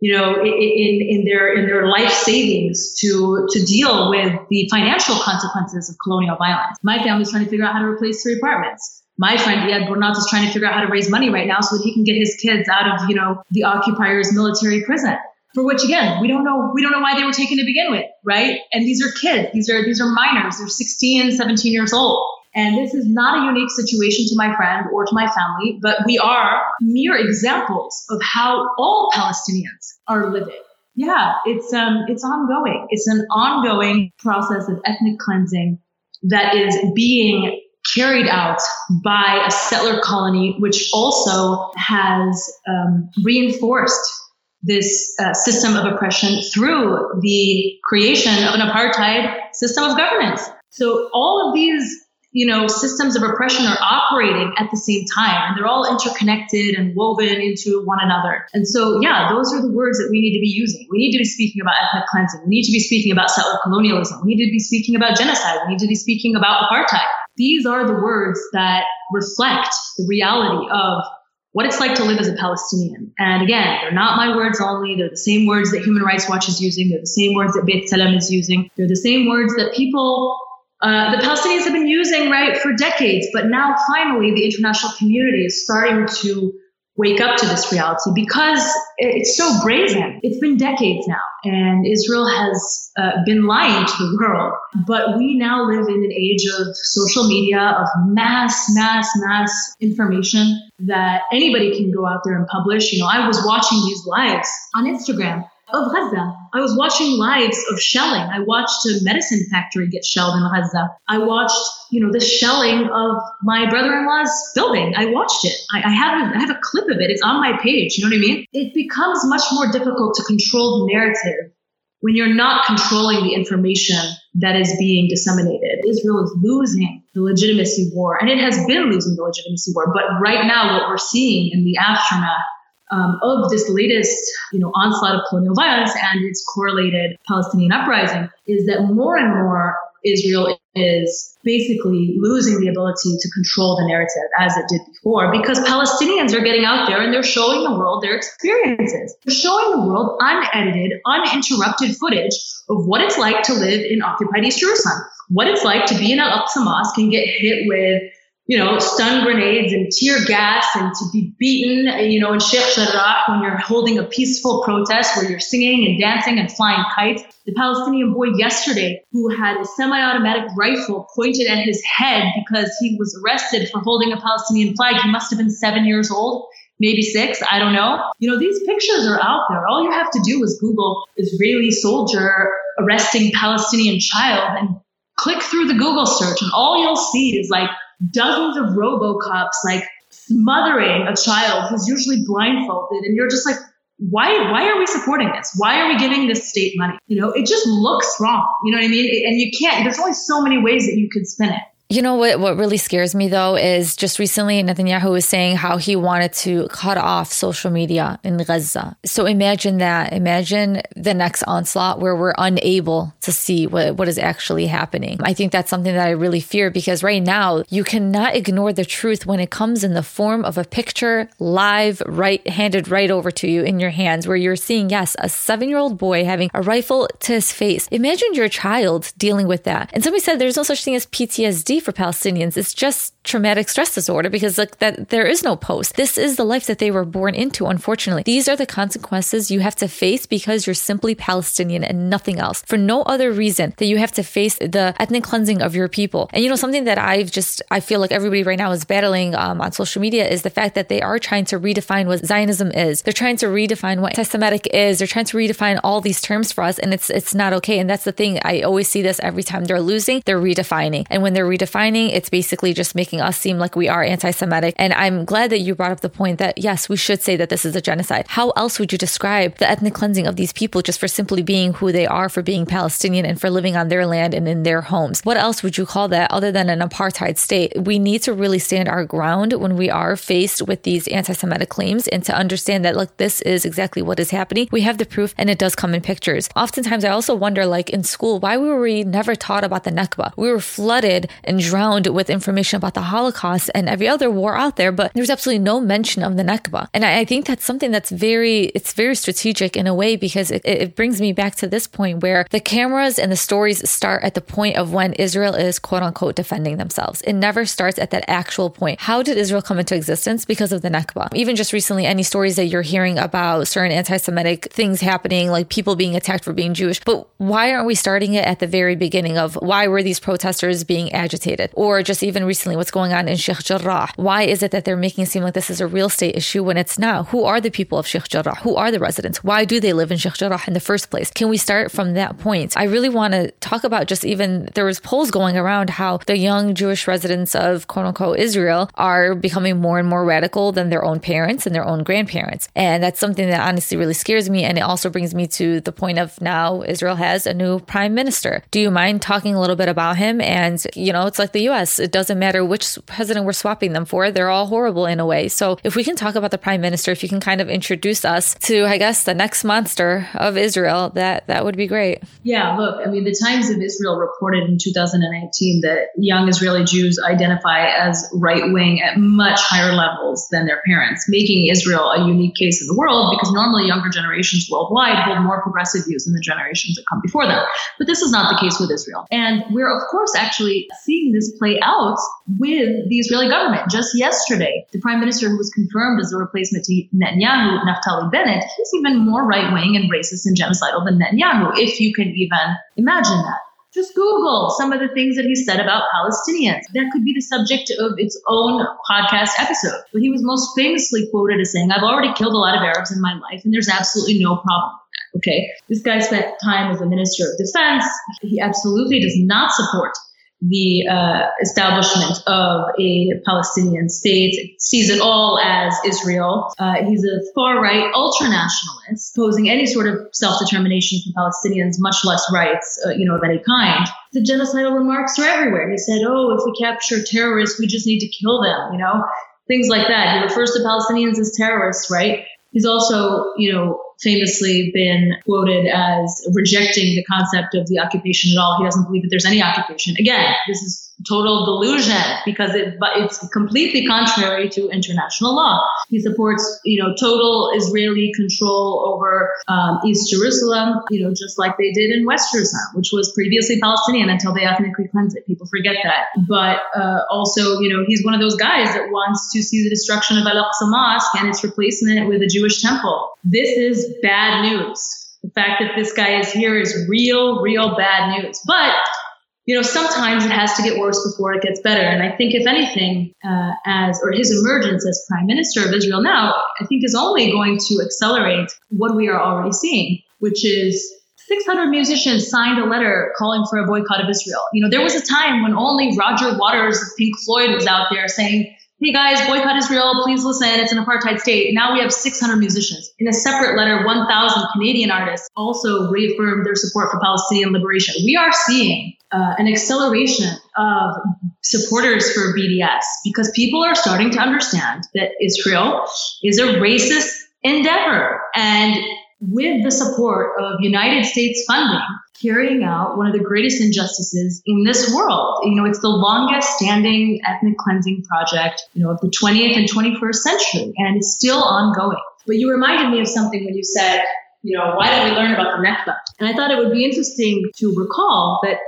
you know, in, in their in their life savings to to deal with the financial consequences of colonial violence. My family's trying to figure out how to replace three apartments my friend Iyad Burnat is trying to figure out how to raise money right now so that he can get his kids out of, you know, the occupier's military prison. For which again, we don't know we don't know why they were taken to begin with, right? And these are kids, these are these are minors, they're 16, 17 years old. And this is not a unique situation to my friend or to my family, but we are mere examples of how all Palestinians are living. Yeah, it's um it's ongoing. It's an ongoing process of ethnic cleansing that is being carried out by a settler colony, which also has um, reinforced this uh, system of oppression through the creation of an apartheid system of governance. So all of these, you know, systems of oppression are operating at the same time and they're all interconnected and woven into one another. And so, yeah, those are the words that we need to be using. We need to be speaking about ethnic cleansing. We need to be speaking about settler colonialism. We need to be speaking about genocide. We need to be speaking about apartheid. These are the words that reflect the reality of what it's like to live as a Palestinian. And again, they're not my words only. They're the same words that Human Rights Watch is using. They're the same words that B'Tselem is using. They're the same words that people, uh, the Palestinians have been using, right, for decades. But now finally, the international community is starting to wake up to this reality because it's so brazen. It's been decades now, and Israel has uh, been lying to the world. But we now live in an age of social media, of mass, mass, mass information that anybody can go out there and publish. You know, I was watching these lives on Instagram of Gaza. I was watching lives of shelling. I watched a medicine factory get shelled in Gaza. I watched, you know, the shelling of my brother-in-law's building. I watched it. I, I have a, I have a clip of it. It's on my page. You know what I mean? It becomes much more difficult to control the narrative when you're not controlling the information that is being disseminated. Israel is losing the legitimacy war, and it has been losing the legitimacy war. But right now, what we're seeing in the aftermath um, of this latest, you know, onslaught of colonial violence and its correlated Palestinian uprising is that more and more Israel is basically losing the ability to control the narrative as it did before because Palestinians are getting out there and they're showing the world their experiences. They're showing the world unedited, uninterrupted footage of what it's like to live in occupied East Jerusalem, what it's like to be in Al Aqsa Mosque and get hit with you know, stun grenades and tear gas and to be beaten, you know, in Sheikh Jarrah when you're holding a peaceful protest where you're singing and dancing and flying kites. The Palestinian boy yesterday who had a semi-automatic rifle pointed at his head because he was arrested for holding a Palestinian flag. He must have been seven years old maybe six, I don't know. You know, these pictures are out there. All you have to do is Google Israeli soldier arresting Palestinian child and click through the Google search and all you'll see is like dozens of robocops like smothering a child who's usually blindfolded and you're just like why why are we supporting this? Why are we giving this state money? You know it just looks wrong you know what i mean? And you can't there's only so many ways that you could spin it You know what what really scares me though is just recently Netanyahu was saying how he wanted to cut off social media in Gaza. So imagine that. Imagine the next onslaught where we're unable to see what, what is actually happening. I think that's something that I really fear because right now you cannot ignore the truth when it comes in the form of a picture live right handed right over to you in your hands where you're seeing yes a 7-year-old boy having a rifle to his face. Imagine your child dealing with that. And somebody said there's no such thing as PTSD for Palestinians. It's just traumatic stress disorder because like that there is no post. This is the life that they were born into, unfortunately. These are the consequences you have to face because you're simply Palestinian and nothing else. For no other reason that you have to face the ethnic cleansing of your people. And you know, something that I've just I feel like everybody right now is battling um, on social media is the fact that they are trying to redefine what Zionism is. They're trying to redefine what anti-Semitic is. They're trying to redefine all these terms for us, and it's it's not okay. And that's the thing. I always see this every time they're losing, they're redefining. And when they're redefining, it's basically just making us seem like we are anti Semitic. And I'm glad that you brought up the point that, yes, we should say that this is a genocide. How else would you describe the ethnic cleansing of these people just for simply being who they are, for being Palestinian, and for living on their land and in their homes? What else would you call that other than an apartheid state? We need to really stand our ground when we are faced with these anti Semitic claims and to understand that, look, this is exactly what is happening. We have the proof and it does come in pictures. Oftentimes, I also wonder, like in school, why were we never taught about the Nakba? We were flooded drowned with information about the Holocaust and every other war out there, but there's absolutely no mention of the Nakba. And I, I think that's something that's very, it's very strategic in a way because it, it brings me back to this point where the cameras and the stories start at the point of when Israel is quote unquote defending themselves. It never starts at that actual point. How did Israel come into existence? Because of the Nakba. Even just recently, any stories that you're hearing about certain anti Semitic things happening, like people being attacked for being Jewish, but why aren't we starting it at the very beginning of why were these protesters being agitated? Or just even recently, what's going on in Sheikh Jarrah? Why is it that they're making it seem like this is a real estate issue when it's not? Who are the people of Sheikh Jarrah? Who are the residents? Why do they live in Sheikh Jarrah in the first place? Can we start from that point? I really want to talk about just even there was polls going around how the young Jewish residents of quote unquote Israel are becoming more and more radical than their own parents and their own grandparents. And that's something that honestly really scares me. And it also brings me to the point of now Israel has a new prime minister. Do you mind talking a little bit about him? And, you know, it's like the US. It doesn't matter which president we're swapping them for. They're all horrible in a way. So if we can talk about the prime minister, if you can kind of introduce us to, I guess, the next monster of Israel, that that would be great. Yeah, look, I mean, the Times of Israel reported in 2019 that young Israeli Jews identify as right wing at much higher levels than their parents, making Israel a unique case in the world because normally younger generations worldwide hold more progressive views than the generations that come before them. But this is not the case with Israel. And we're, of course, actually seeing this play out with the Israeli government. Just yesterday, the prime minister who was confirmed as the replacement to Netanyahu, Naftali Bennett, he's even more right wing and racist and genocidal than Netanyahu, if you can even imagine that. Just Google some of the things that he said about Palestinians. That could be the subject of its own podcast episode. But he was most famously quoted as saying, I've already killed a lot of Arabs in my life, and there's absolutely no problem with that. Okay. This guy spent time as a minister of defense. He absolutely does not support the uh, establishment of a Palestinian state, sees it all as Israel. Uh, he's a far right ultra nationalist, opposing any sort of self determination for Palestinians, much less rights, uh, you know, of any kind. The genocidal remarks are everywhere. He said, "Oh, if we capture terrorists, we just need to kill them," you know, things like that. He refers to Palestinians as terrorists, right? He's also, you know, famously been quoted as rejecting the concept of the occupation at all. He doesn't believe that there's any occupation. Again, this is total delusion because it, but it's completely contrary to international law. He supports, you know, total Israeli control over um, East Jerusalem, you know, just like they did in West Jerusalem, which was previously Palestinian until they ethnically cleansed it. People forget that. But uh, also, you know, he's one of those guys that wants to see the destruction of Al-Aqsa Mosque and its replacement with a Jewish temple. This is bad news. The fact that this guy is here is real, real bad news. But you know, sometimes it has to get worse before it gets better. And I think, if anything, uh, as or his emergence as prime minister of Israel now, I think is only going to accelerate what we are already seeing, which is 600 musicians signed a letter calling for a boycott of Israel. You know, there was a time when only Roger Waters of Pink Floyd was out there saying, Hey guys, boycott Israel. Please listen. It's an apartheid state. Now we have 600 musicians. In a separate letter, 1,000 Canadian artists also reaffirmed their support for Palestinian liberation. We are seeing uh, an acceleration of supporters for BDS because people are starting to understand that Israel is a racist endeavor. And with the support of United States funding, carrying out one of the greatest injustices in this world. You know, it's the longest standing ethnic cleansing project, you know, of the 20th and 21st century, and it's still ongoing. But you reminded me of something when you said, you know, why don't we learn about the Nakba? And I thought it would be interesting to recall that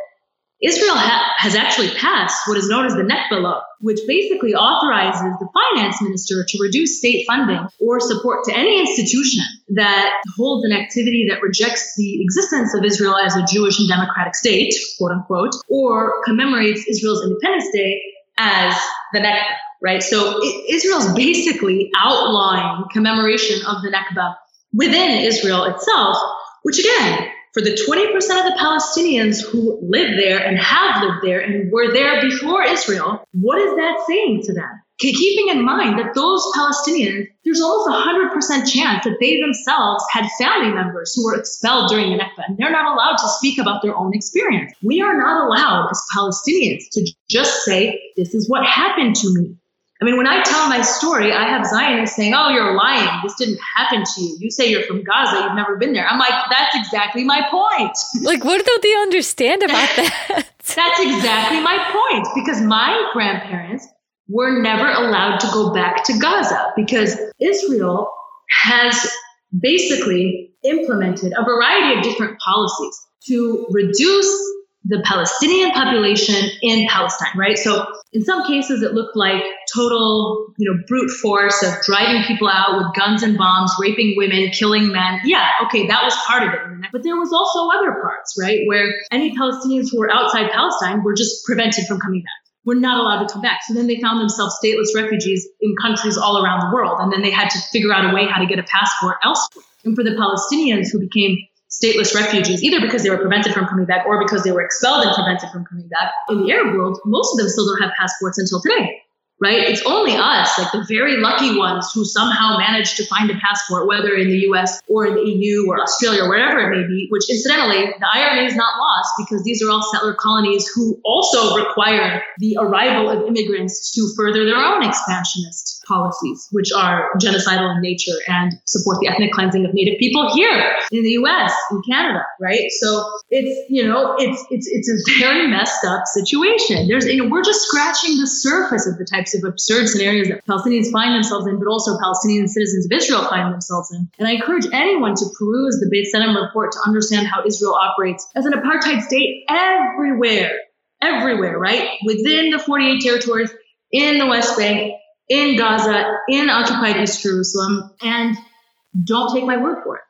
Israel ha- has actually passed what is known as the Nakba law, which basically authorizes the finance minister to reduce state funding or support to any institution that holds an activity that rejects the existence of Israel as a Jewish and democratic state, quote unquote, or commemorates Israel's Independence Day as the Nakba, right? So Israel's basically outlawing commemoration of the Nakba within Israel itself, which again for the 20% of the Palestinians who live there and have lived there and were there before Israel, what is that saying to them? Keeping in mind that those Palestinians, there's almost a 100% chance that they themselves had family members who were expelled during the Nakba, and they're not allowed to speak about their own experience. We are not allowed as Palestinians to just say, this is what happened to me. I mean, when I tell my story, I have Zionists saying, Oh, you're lying. This didn't happen to you. You say you're from Gaza. You've never been there. I'm like, That's exactly my point. Like, what don't they understand about that? That's exactly my point because my grandparents were never allowed to go back to Gaza because Israel has basically implemented a variety of different policies to reduce the Palestinian population in Palestine, right? So in some cases, it looked like total, you know, brute force of driving people out with guns and bombs, raping women, killing men. Yeah, okay, that was part of it. But there was also other parts, right, where any Palestinians who were outside Palestine were just prevented from coming back. Were not allowed to come back. So then they found themselves stateless refugees in countries all around the world. And then they had to figure out a way how to get a passport elsewhere. And for the Palestinians who became stateless refugees, either because they were prevented from coming back or because they were expelled and prevented from coming back. In the Arab world, most of them still don't have passports until today right? It's only us, like the very lucky ones who somehow managed to find a passport, whether in the US or in the EU or Australia or wherever it may be, which incidentally, the irony is not lost because these are all settler colonies who also require the arrival of immigrants to further their own expansionist policies, which are genocidal in nature and support the ethnic cleansing of native people here in the US, in Canada, right? So it's, you know, it's, it's, it's a very messed up situation. There's, you know, we're just scratching the surface of the types of absurd scenarios that Palestinians find themselves in, but also Palestinian citizens of Israel find themselves in. And I encourage anyone to peruse the B'Tselem report to understand how Israel operates as an apartheid state everywhere, everywhere, right? Within the 48 territories, in the West Bank, in Gaza, in occupied East Jerusalem. And don't take my word for it.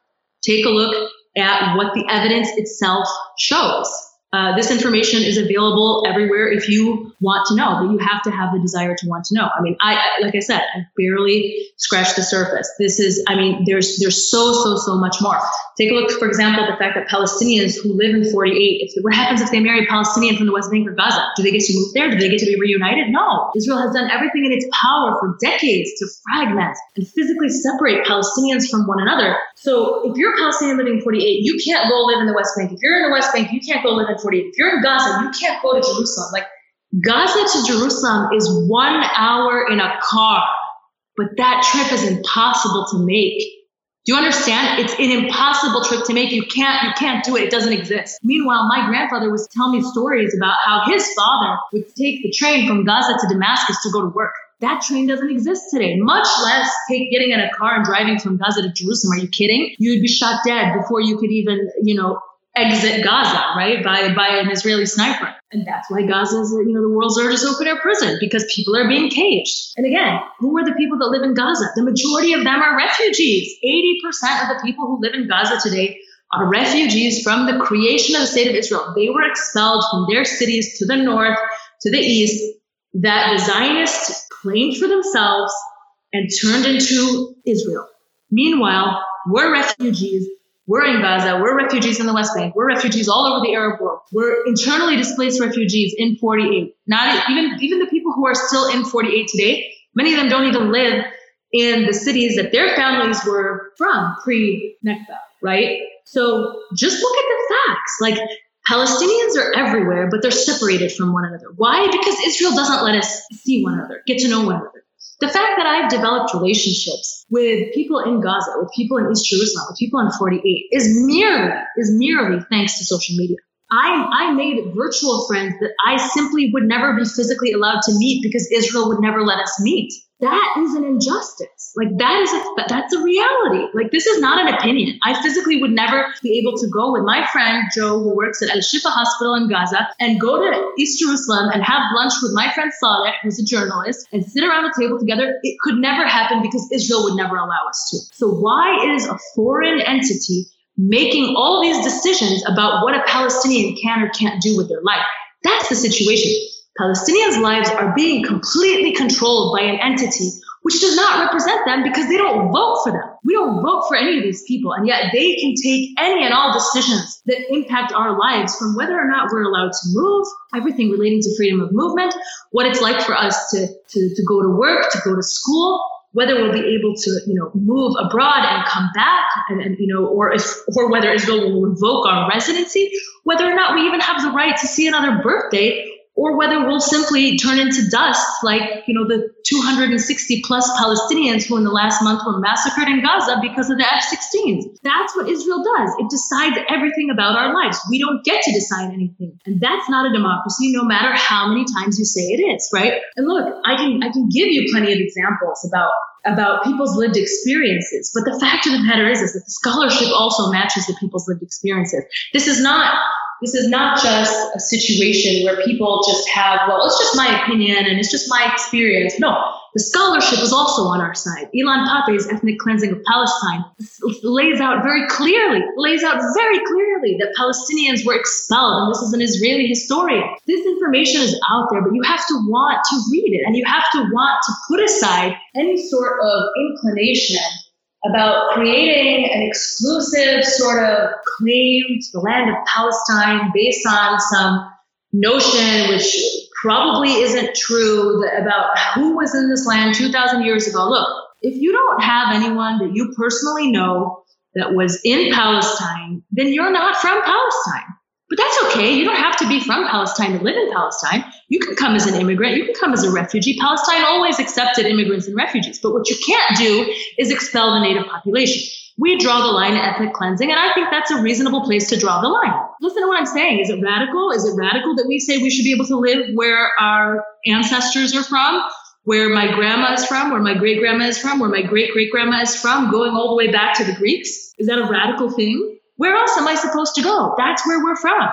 Take a look at what the evidence itself shows. Uh, this information is available everywhere if you want to know, but you have to have the desire to want to know. I mean, I, like I said, I barely scratched the surface. This is, I mean, there's, there's so, so, so much more. Take a look, for example, at the fact that Palestinians who live in 48, if, what happens if they marry a Palestinian from the West Bank or Gaza? Do they get to move there? Do they get to be reunited? No. Israel has done everything in its power for decades to fragment and physically separate Palestinians from one another. So if you're a Palestinian living in 48, you can't go live in the West Bank. If you're in the West Bank, you can't go live in 48. If you're in Gaza, you can't go to Jerusalem. Like Gaza to Jerusalem is one hour in a car, but that trip is impossible to make. Do you understand? It's an impossible trip to make. You can't, you can't do it. It doesn't exist. Meanwhile, my grandfather was telling me stories about how his father would take the train from Gaza to Damascus to go to work. That train doesn't exist today, much less take getting in a car and driving from Gaza to Jerusalem. Are you kidding? You'd be shot dead before you could even, you know, exit Gaza, right, by, by an Israeli sniper. And that's why Gaza is, you know, the world's largest open air prison because people are being caged. And again, who are the people that live in Gaza? The majority of them are refugees. 80% of the people who live in Gaza today are refugees from the creation of the state of Israel. They were expelled from their cities to the north, to the east, that the Zionists claimed for themselves and turned into Israel. Meanwhile, we're refugees we're in Gaza. We're refugees in the West Bank. We're refugees all over the Arab world. We're internally displaced refugees in 48. Not even, even the people who are still in 48 today, many of them don't even live in the cities that their families were from pre Nakba, right? So just look at the facts. Like Palestinians are everywhere, but they're separated from one another. Why? Because Israel doesn't let us see one another, get to know one another. The fact that I've developed relationships with people in Gaza, with people in East Jerusalem, with people in 48 is merely, is merely thanks to social media. I, I made virtual friends that I simply would never be physically allowed to meet because Israel would never let us meet. That is an injustice. Like that is a, that's a reality. Like this is not an opinion. I physically would never be able to go with my friend Joe, who works at Al Shifa Hospital in Gaza, and go to East Jerusalem and have lunch with my friend Saleh, who's a journalist, and sit around a table together. It could never happen because Israel would never allow us to. So why is a foreign entity making all these decisions about what a Palestinian can or can't do with their life. That's the situation. Palestinians' lives are being completely controlled by an entity which does not represent them because they don't vote for them. We don't vote for any of these people, and yet they can take any and all decisions that impact our lives from whether or not we're allowed to move, everything relating to freedom of movement, what it's like for us to, to, to go to work, to go to school, whether we'll be able to, you know, move abroad and come back, and, and, you know, or if, or whether Israel will revoke our residency, whether or not we even have the right to see another birthday, or whether we'll simply turn into dust like, you know, the 260 plus Palestinians who in the last month were massacred in Gaza because of the F-16s. That's what Israel does. It decides everything about our lives. We don't get to decide anything, and that's not a democracy, no matter how many times you say it is, right? And look, I can I can give you plenty of examples about about people's lived experiences. But the fact of the matter is, is that the scholarship also matches the people's lived experiences. This is not this is not just a situation where people just have, well, it's just my opinion and it's just my experience. No, the scholarship is also on our side. Ilan Pappé's Ethnic Cleansing of Palestine lays out very clearly, lays out very clearly that Palestinians were expelled, and this is an Israeli historian. This information is out there, but you have to want to read it, and you have to want to put aside any sort of inclination about creating an exclusive sort of claim to the land of Palestine based on some notion which probably isn't true about who was in this land 2,000 years ago. Look, if you don't have anyone that you personally know that was in Palestine, then you're not from Palestine. But that's okay. You don't have to be from Palestine to live in Palestine. You can come as an immigrant. You can come as a refugee. Palestine always accepted immigrants and refugees. But what you can't do is expel the native population. We draw the line at ethnic cleansing, and I think that's a reasonable place to draw the line. Listen to what I'm saying. Is it radical? Is it radical that we say we should be able to live where our ancestors are from? Where my grandma is from, where my great grandma is from, where my great great grandma is from, going all the way back to the Greeks? Is that a radical thing? Where else am I supposed to go? That's where we're from.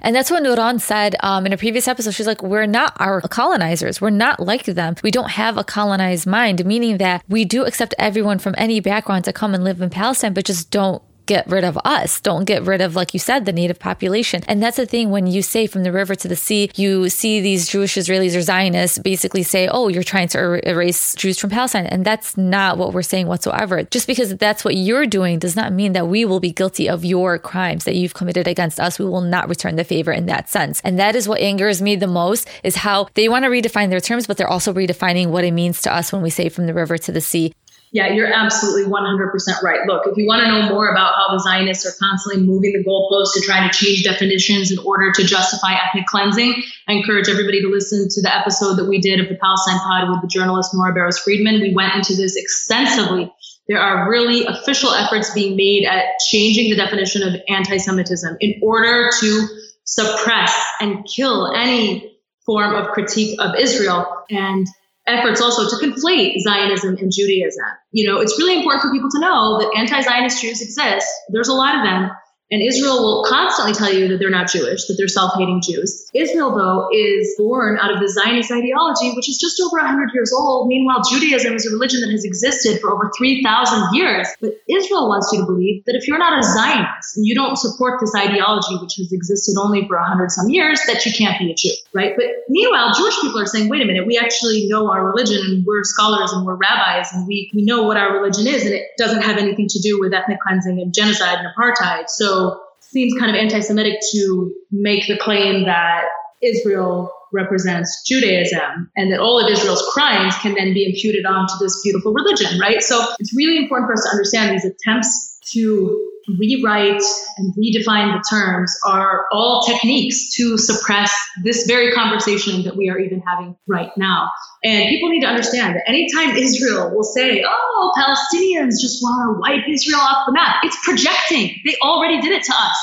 And that's what Nuran said um, in a previous episode. She's like, we're not our colonizers. We're not like them. We don't have a colonized mind, meaning that we do accept everyone from any background to come and live in Palestine, but just don't get rid of us. Don't get rid of, like you said, the native population. And that's the thing when you say from the river to the sea, you see these Jewish Israelis or Zionists basically say, oh, you're trying to er- erase Jews from Palestine. And that's not what we're saying whatsoever. Just because that's what you're doing does not mean that we will be guilty of your crimes that you've committed against us. We will not return the favor in that sense. And that is what angers me the most is how they want to redefine their terms, but they're also redefining what it means to us when we say from the river to the sea. Yeah, you're absolutely 100% right. Look, if you want to know more about how the Zionists are constantly moving the goalposts to try to change definitions in order to justify ethnic cleansing, I encourage everybody to listen to the episode that we did of the Palestine Pod with the journalist Nora Barrows Friedman. We went into this extensively. There are really official efforts being made at changing the definition of anti Semitism in order to suppress and kill any form of critique of Israel. And efforts also to conflate Zionism and Judaism. You know, it's really important for people to know that anti-Zionist Jews exist. There's a lot of them. And Israel will constantly tell you that they're not Jewish, that they're self-hating Jews. Israel, though, is born out of the Zionist ideology, which is just over 100 years old. Meanwhile, Judaism is a religion that has existed for over 3,000 years. But Israel wants you to believe that if you're not a Zionist and you don't support this ideology, which has existed only for 100 some years, that you can't be a Jew, right? But meanwhile, Jewish people are saying, wait a minute, we actually know our religion and we're scholars and we're rabbis and we, we know what our religion is and it doesn't have anything to do with ethnic cleansing and genocide and apartheid. So seems kind of anti-Semitic to make the claim that Israel represents Judaism and that all of Israel's crimes can then be imputed onto this beautiful religion, right? So it's really important for us to understand these attempts to rewrite and redefine the terms are all techniques to suppress this very conversation that we are even having right now. And people need to understand that anytime Israel will say, oh, Palestinians just want to wipe Israel off the map, it's projecting. They already did it to us.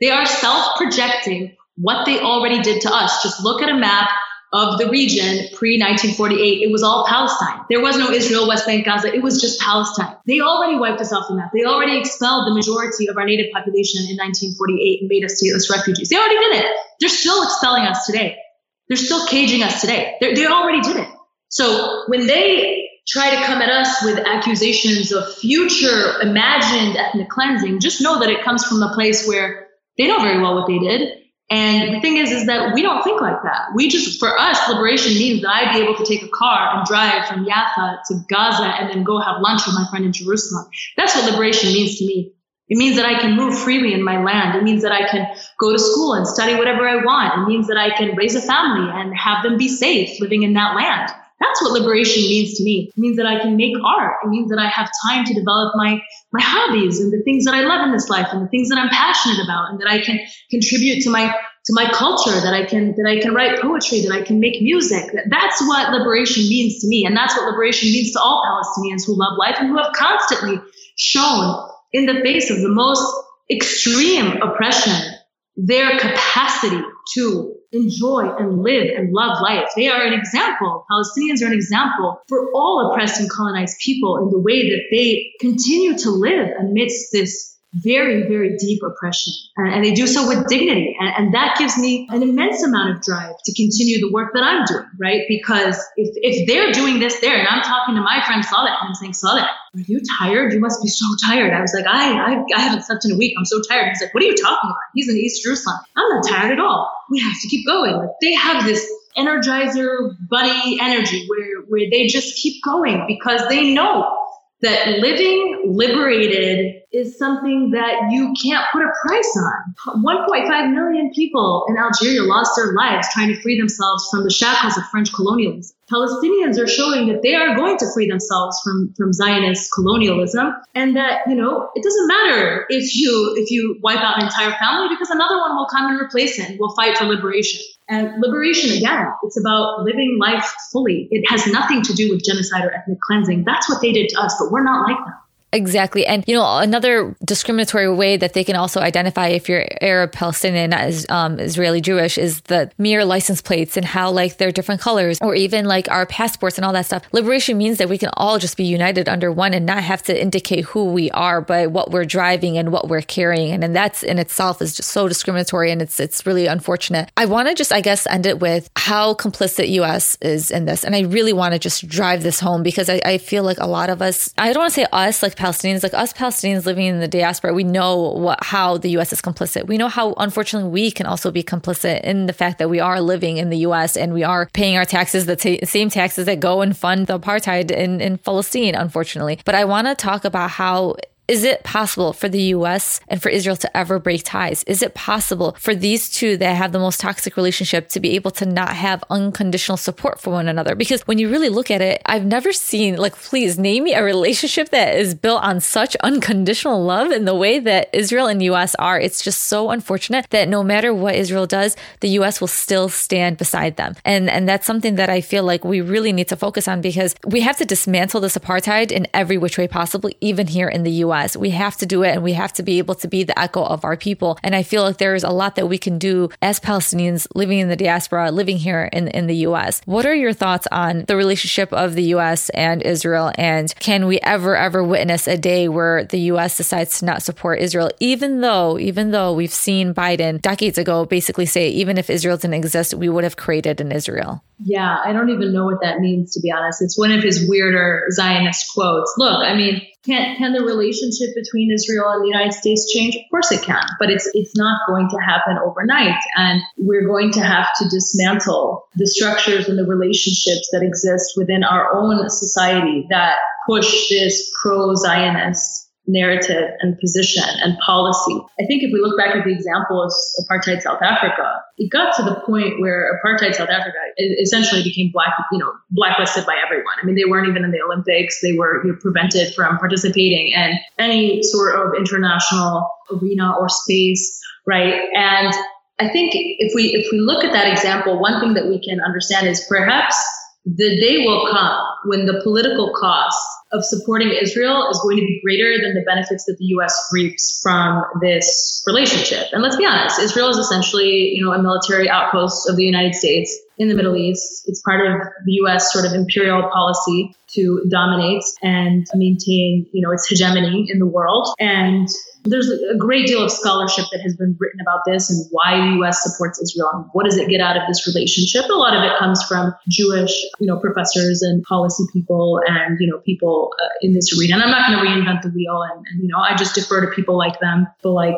They are self projecting what they already did to us. Just look at a map of the region pre 1948, it was all Palestine. There was no Israel, West Bank, Gaza. It was just Palestine. They already wiped us off the map. They already expelled the majority of our native population in 1948 and made us stateless refugees. They already did it. They're still expelling us today. They're still caging us today. They're, they already did it. So when they try to come at us with accusations of future imagined ethnic cleansing, just know that it comes from a place where they know very well what they did and the thing is, is that we don't think like that. We just, for us, liberation means that I'd be able to take a car and drive from Jaffa to Gaza and then go have lunch with my friend in Jerusalem. That's what liberation means to me. It means that I can move freely in my land. It means that I can go to school and study whatever I want. It means that I can raise a family and have them be safe living in that land. That's what liberation means to me. It means that I can make art. It means that I have time to develop my, my hobbies and the things that I love in this life and the things that I'm passionate about and that I can contribute to my to my culture that I can that I can write poetry that I can make music that's what liberation means to me and that's what liberation means to all Palestinians who love life and who have constantly shown in the face of the most extreme oppression their capacity to enjoy and live and love life. They are an example. Palestinians are an example for all oppressed and colonized people in the way that they continue to live amidst this very, very deep oppression. And, and they do so with dignity. And, and, that gives me an immense amount of drive to continue the work that I'm doing, right? Because if, if they're doing this there, and I'm talking to my friend Saleh, and I'm saying, Saleh, are you tired? You must be so tired. I was like, I, I, I haven't slept in a week. I'm so tired. He's like, what are you talking about? He's in East Jerusalem. I'm not tired at all. We have to keep going. Like they have this energizer bunny energy where, where they just keep going because they know that living liberated is something that you can't put a price on. 1.5 million people in Algeria lost their lives trying to free themselves from the shackles of French colonialism. Palestinians are showing that they are going to free themselves from, from Zionist colonialism and that, you know, it doesn't matter if you, if you wipe out an entire family because another one will come and replace it will fight for liberation. And liberation, again, it's about living life fully. It has nothing to do with genocide or ethnic cleansing. That's what they did to us, but we're not like them. Exactly. And, you know, another discriminatory way that they can also identify if you're Arab, Palestinian, as um, Israeli Jewish is the mere license plates and how, like, they're different colors or even like our passports and all that stuff. Liberation means that we can all just be united under one and not have to indicate who we are by what we're driving and what we're carrying. And, and that's in itself is just so discriminatory and it's, it's really unfortunate. I want to just, I guess, end it with how complicit US is in this. And I really want to just drive this home because I, I feel like a lot of us, I don't want to say us, like Palestinians, like us Palestinians living in the diaspora, we know what how the U.S. is complicit. We know how unfortunately we can also be complicit in the fact that we are living in the U.S. and we are paying our taxes, the t- same taxes that go and fund the apartheid in, in Palestine, unfortunately. But I want to talk about how is it possible for the US and for Israel to ever break ties? Is it possible for these two that have the most toxic relationship to be able to not have unconditional support for one another? Because when you really look at it, I've never seen, like, please name me a relationship that is built on such unconditional love in the way that Israel and US are. It's just so unfortunate that no matter what Israel does, the US will still stand beside them. And, and that's something that I feel like we really need to focus on because we have to dismantle this apartheid in every which way possible, even here in the US. US. We have to do it and we have to be able to be the echo of our people. And I feel like there is a lot that we can do as Palestinians living in the diaspora, living here in, in the US. What are your thoughts on the relationship of the US and Israel? And can we ever, ever witness a day where the US decides to not support Israel, even though, even though we've seen Biden decades ago basically say, even if Israel didn't exist, we would have created an Israel? Yeah, I don't even know what that means, to be honest. It's one of his weirder Zionist quotes. Look, I mean, can, can the relationship between Israel and the United States change? Of course it can, but it's, it's not going to happen overnight. And we're going to have to dismantle the structures and the relationships that exist within our own society that push this pro-Zionist narrative and position and policy. I think if we look back at the example of apartheid South Africa, it got to the point where apartheid South Africa essentially became black, you know, blacklisted by everyone. I mean, they weren't even in the Olympics. They were you know, prevented from participating in any sort of international arena or space, right? And I think if we if we look at that example, one thing that we can understand is perhaps the day will come when the political cost of supporting Israel is going to be greater than the benefits that the U.S. reaps from this relationship. And let's be honest, Israel is essentially, you know, a military outpost of the United States in the Middle East. It's part of the U.S. sort of imperial policy to dominate and maintain, you know, its hegemony in the world. And there's a great deal of scholarship that has been written about this and why the U.S. supports Israel and what does it get out of this relationship. A lot of it comes from Jewish, you know, professors and policy people and you know people uh, in this arena. And I'm not going to reinvent the wheel, and, and you know, I just defer to people like them, but like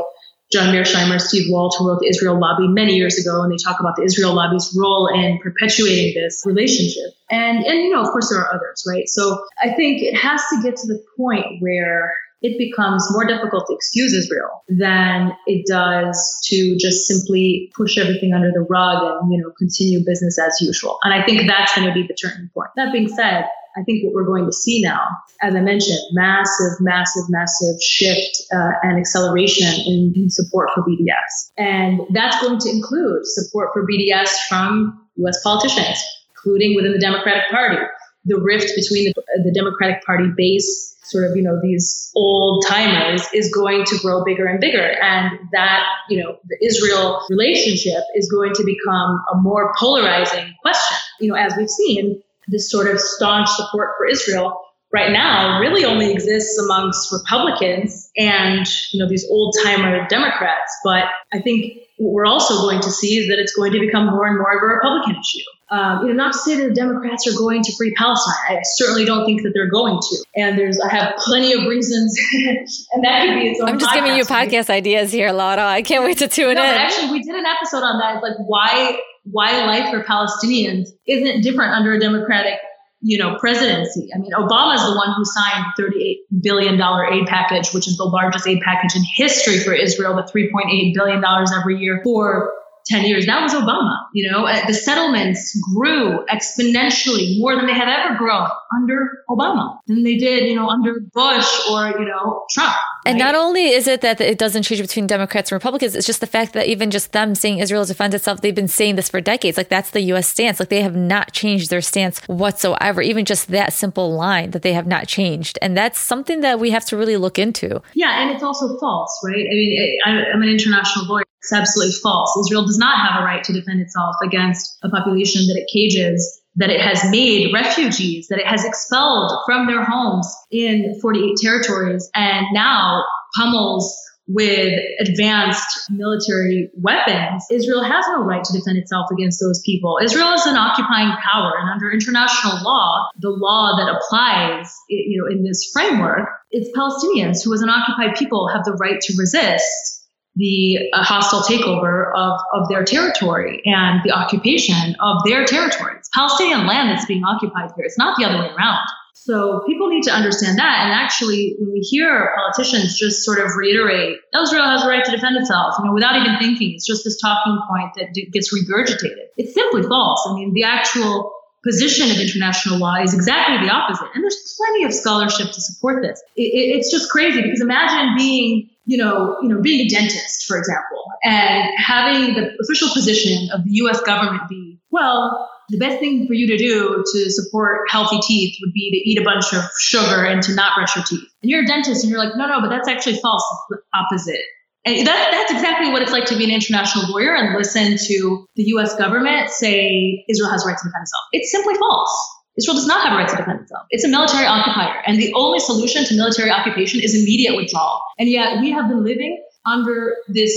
John Mearsheimer, Steve Walt, who wrote the Israel Lobby many years ago, and they talk about the Israel Lobby's role in perpetuating this relationship. And and you know, of course, there are others, right? So I think it has to get to the point where it becomes more difficult to excuse Israel than it does to just simply push everything under the rug and, you know, continue business as usual. And I think that's going to be the turning point. That being said, I think what we're going to see now, as I mentioned, massive, massive, massive shift uh, and acceleration in, in support for BDS. And that's going to include support for BDS from US politicians, including within the Democratic Party. The rift between the, the Democratic Party base sort of, you know, these old timers is going to grow bigger and bigger. And that, you know, the Israel relationship is going to become a more polarizing question. You know, as we've seen, this sort of staunch support for Israel right now really only exists amongst Republicans and, you know, these old timer Democrats. But I think what we're also going to see is that it's going to become more and more of a Republican issue. Um, you know, not to say that the Democrats are going to free Palestine. I certainly don't think that they're going to. And there's, I have plenty of reasons, and that could be its own. I'm just giving you podcast ideas here, Laura. I can't wait to tune no, in. Actually, we did an episode on that. It's like why why life for Palestinians isn't different under a Democratic you know, presidency. I mean, Obama is the one who signed $38 billion aid package, which is the largest aid package in history for Israel, the $3.8 billion every year for 10 years. That was Obama. You know, uh, the settlements grew exponentially more than they have ever grown under Obama than they did, you know, under Bush or, you know, Trump. And not only is it that it doesn't change between Democrats and Republicans, it's just the fact that even just them saying Israel defends itself, they've been saying this for decades. Like that's the U.S. stance. Like they have not changed their stance whatsoever. Even just that simple line that they have not changed, and that's something that we have to really look into. Yeah, and it's also false, right? I mean, I'm an international lawyer. It's absolutely false. Israel does not have a right to defend itself against a population that it cages that it has made refugees, that it has expelled from their homes in 48 territories, and now pummels with advanced military weapons, Israel has no right to defend itself against those people. Israel is an occupying power, and under international law, the law that applies, you know, in this framework, it's Palestinians who, as an occupied people, have the right to resist the uh, hostile takeover of, of their territory and the occupation of their territory. It's Palestinian land that's being occupied here. It's not the other way around. So people need to understand that. And actually, when we hear politicians just sort of reiterate, Israel has a right to defend itself, you know, without even thinking, it's just this talking point that gets regurgitated. It's simply false. I mean, the actual position of international law is exactly the opposite. And there's plenty of scholarship to support this. It, it, it's just crazy because imagine being, you know, you know, being a dentist, for example, and having the official position of the U.S. government be, well, the best thing for you to do to support healthy teeth would be to eat a bunch of sugar and to not brush your teeth. And you're a dentist and you're like, no, no, but that's actually false. It's the opposite. And that, that's exactly what it's like to be an international lawyer and listen to the US government say Israel has rights defend itself. It's simply false. Israel does not have a right to defend itself. It's a military occupier. And the only solution to military occupation is immediate withdrawal. And yet we have been living under this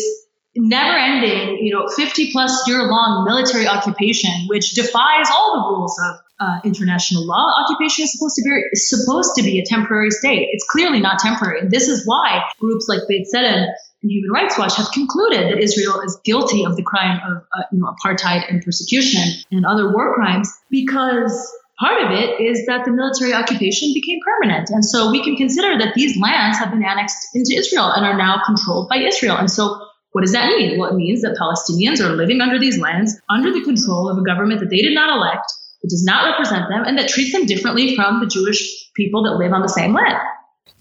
never ending, you know, 50 plus year long military occupation, which defies all the rules of uh, international law. Occupation is supposed to be is supposed to be a temporary state. It's clearly not temporary, and this is why groups like Beit B'Tselem and Human Rights Watch have concluded that Israel is guilty of the crime of uh, you know apartheid and persecution and other war crimes because part of it is that the military occupation became permanent. And so we can consider that these lands have been annexed into Israel and are now controlled by Israel. And so what does that mean? Well, it means that Palestinians are living under these lands under the control of a government that they did not elect, that does not represent them, and that treats them differently from the Jewish people that live on the same land.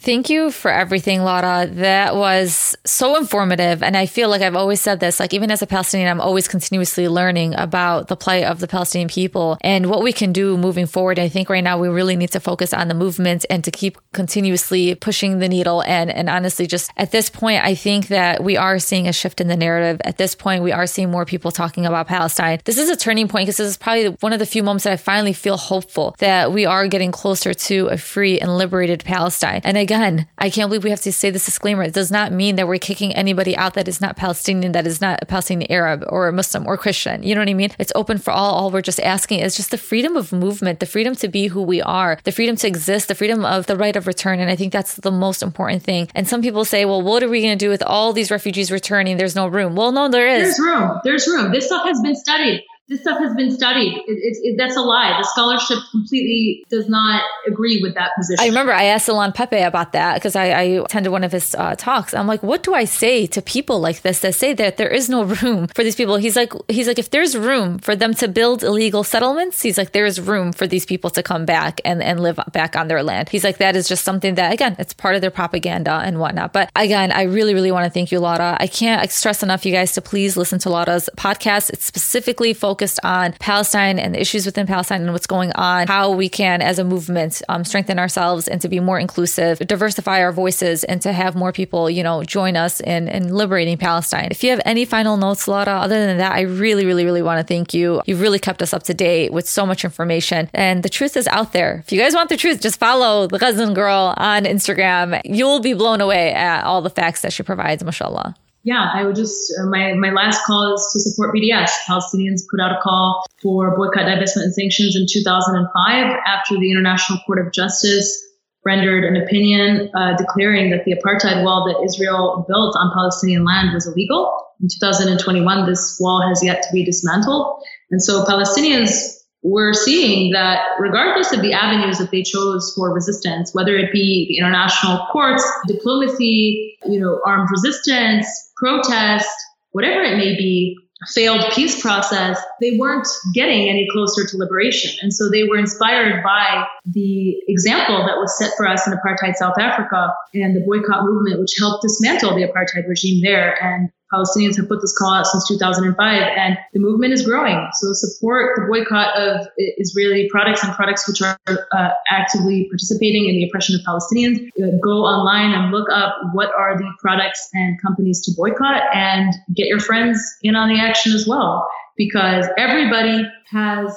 Thank you for everything, Laura. That was so informative. And I feel like I've always said this, like even as a Palestinian, I'm always continuously learning about the plight of the Palestinian people and what we can do moving forward. I think right now we really need to focus on the movement and to keep continuously pushing the needle. And, and honestly, just at this point, I think that we are seeing a shift in the narrative. At this point, we are seeing more people talking about Palestine. This is a turning point because this is probably one of the few moments that I finally feel hopeful that we are getting closer to a free and liberated Palestine. And again, I can't believe we have to say this disclaimer. It does not mean that we're kicking anybody out that is not Palestinian, that is not a Palestinian Arab or a Muslim or Christian. You know what I mean? It's open for all. All we're just asking is just the freedom of movement, the freedom to be who we are, the freedom to exist, the freedom of the right of return. And I think that's the most important thing. And some people say, well, what are we going to do with all these refugees returning? There's no room. Well, no, there is. There's room. There's room. This stuff has been studied this stuff has been studied. It, it, that's a lie. The scholarship completely does not agree with that position. I remember I asked Ilan Pappé about that because I, I, attended one of his uh, talks. I'm like, what do I say to people like this that say that there is no room for these people? He's like, he's like, if there's room for them to build illegal settlements, he's like, there is room for these people to come back and, and live back on their land. He's like, that is just something that, again, it's part of their propaganda and whatnot. But again, I really, really want to thank you, Laura. I can't stress enough, you guys, to please listen to Laura's podcast. It's specifically focused focused on Palestine and the issues within Palestine and what's going on, how we can, as a movement, um, strengthen ourselves and to be more inclusive, diversify our voices, and to have more people, you know, join us in, in liberating Palestine. If you have any final notes, Laura, other than that, I really, really, really want to thank you. You've really kept us up to date with so much information, and the truth is out there. If you guys want the truth, just follow the Ghazan Girl on Instagram. You'll be blown away at all the facts that she provides, mashallah yeah, I would just, uh, my, my last call is to support BDS. Palestinians put out a call for boycott, divestment, and sanctions in 2005 after the International Court of Justice rendered an opinion uh, declaring that the apartheid wall that Israel built on Palestinian land was illegal. In 2021, this wall has yet to be dismantled. And so Palestinians were seeing that regardless of the avenues that they chose for resistance, whether it be the international courts, diplomacy, you know, armed resistance, protest, whatever it may be, failed peace process, they weren't getting any closer to liberation. And so they were inspired by the example that was set for us in apartheid South Africa and the boycott movement, which helped dismantle the apartheid regime there and Palestinians have put this call out since 2005, and the movement is growing. So support the boycott of Israeli products and products which are uh, actively participating in the oppression of Palestinians. Uh, go online and look up what are the products and companies to boycott, and get your friends in on the action as well, because everybody has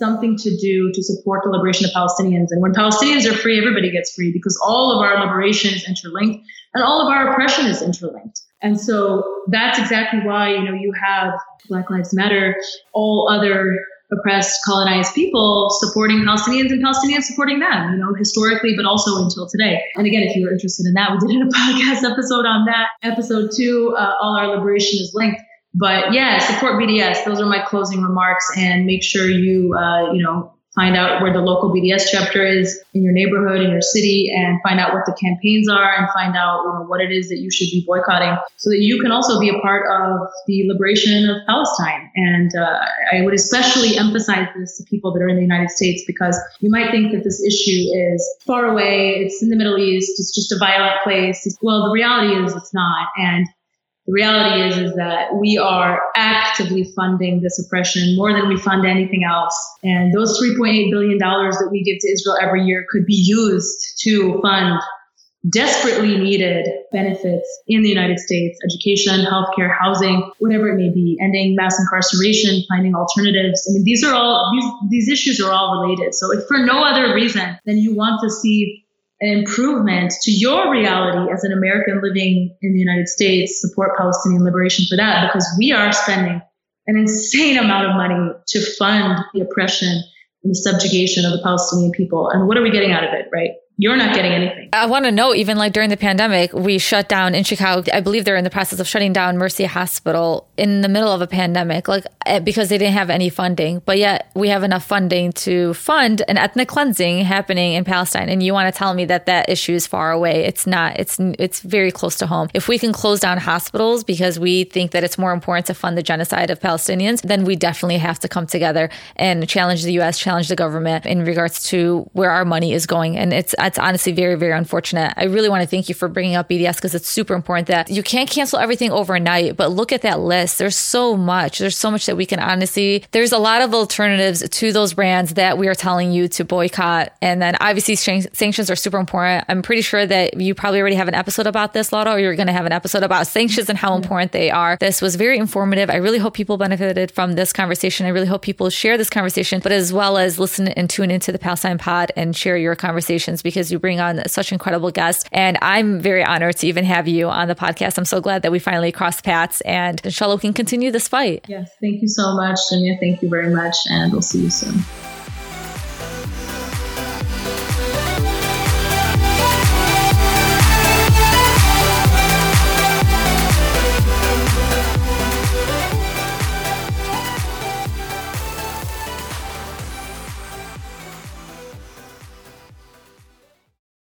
something to do to support the liberation of Palestinians. And when Palestinians are free, everybody gets free because all of our liberation is interlinked and all of our oppression is interlinked. And so that's exactly why, you know, you have Black Lives Matter, all other oppressed, colonized people supporting Palestinians and Palestinians supporting them, you know, historically, but also until today. And again, if you're interested in that, we did a podcast episode on that. Episode two, uh, All Our Liberation is linked. But yeah, support BDS. Those are my closing remarks and make sure you, uh, you know, find out where the local BDS chapter is in your neighborhood, in your city, and find out what the campaigns are and find out you know, what it is that you should be boycotting so that you can also be a part of the liberation of Palestine. And uh, I would especially emphasize this to people that are in the United States because you might think that this issue is far away, it's in the Middle East, it's just a violent place. Well, the reality is it's not. And the reality is, is that we are actively funding this oppression more than we fund anything else. And those $3.8 billion that we give to Israel every year could be used to fund desperately needed benefits in the United States, education, healthcare, housing, whatever it may be, ending mass incarceration, finding alternatives. I mean, these are all, these, these issues are all related. So if for no other reason than you want to see an improvement to your reality as an American living in the United States, support Palestinian liberation for that, because we are spending an insane amount of money to fund the oppression and the subjugation of the Palestinian people. And what are we getting out of it, right? You're not getting anything. I want to know, even like during the pandemic, we shut down in Chicago. I believe they're in the process of shutting down Mercy Hospital in the middle of a pandemic, like eh, because they didn't have any funding. But yet we have enough funding to fund an ethnic cleansing happening in Palestine. And you want to tell me that that issue is far away? It's not. It's it's very close to home. If we can close down hospitals because we think that it's more important to fund the genocide of Palestinians, then we definitely have to come together and challenge the U.S., challenge the government in regards to where our money is going. And it's it's honestly very, very unfortunate. I really want to thank you for bringing up BDS because it's super important that you can't cancel everything overnight, but look at that list. There's so much. There's so much that we can honestly, there's a lot of alternatives to those brands that we are telling you to boycott. And then obviously sanctions are super important. I'm pretty sure that you probably already have an episode about this, Laura, or you're going to have an episode about sanctions and how important they are. This was very informative. I really hope people benefited from this conversation. I really hope people share this conversation, but as well as listen and tune into the Palestine pod and share your conversations because you bring on such incredible guests. And I'm very honored to even have you on the podcast. I'm so glad that we finally crossed paths and inshallah we can continue this fight. Yes, thank you so much, Dunya. Thank you very much. And we'll see you soon.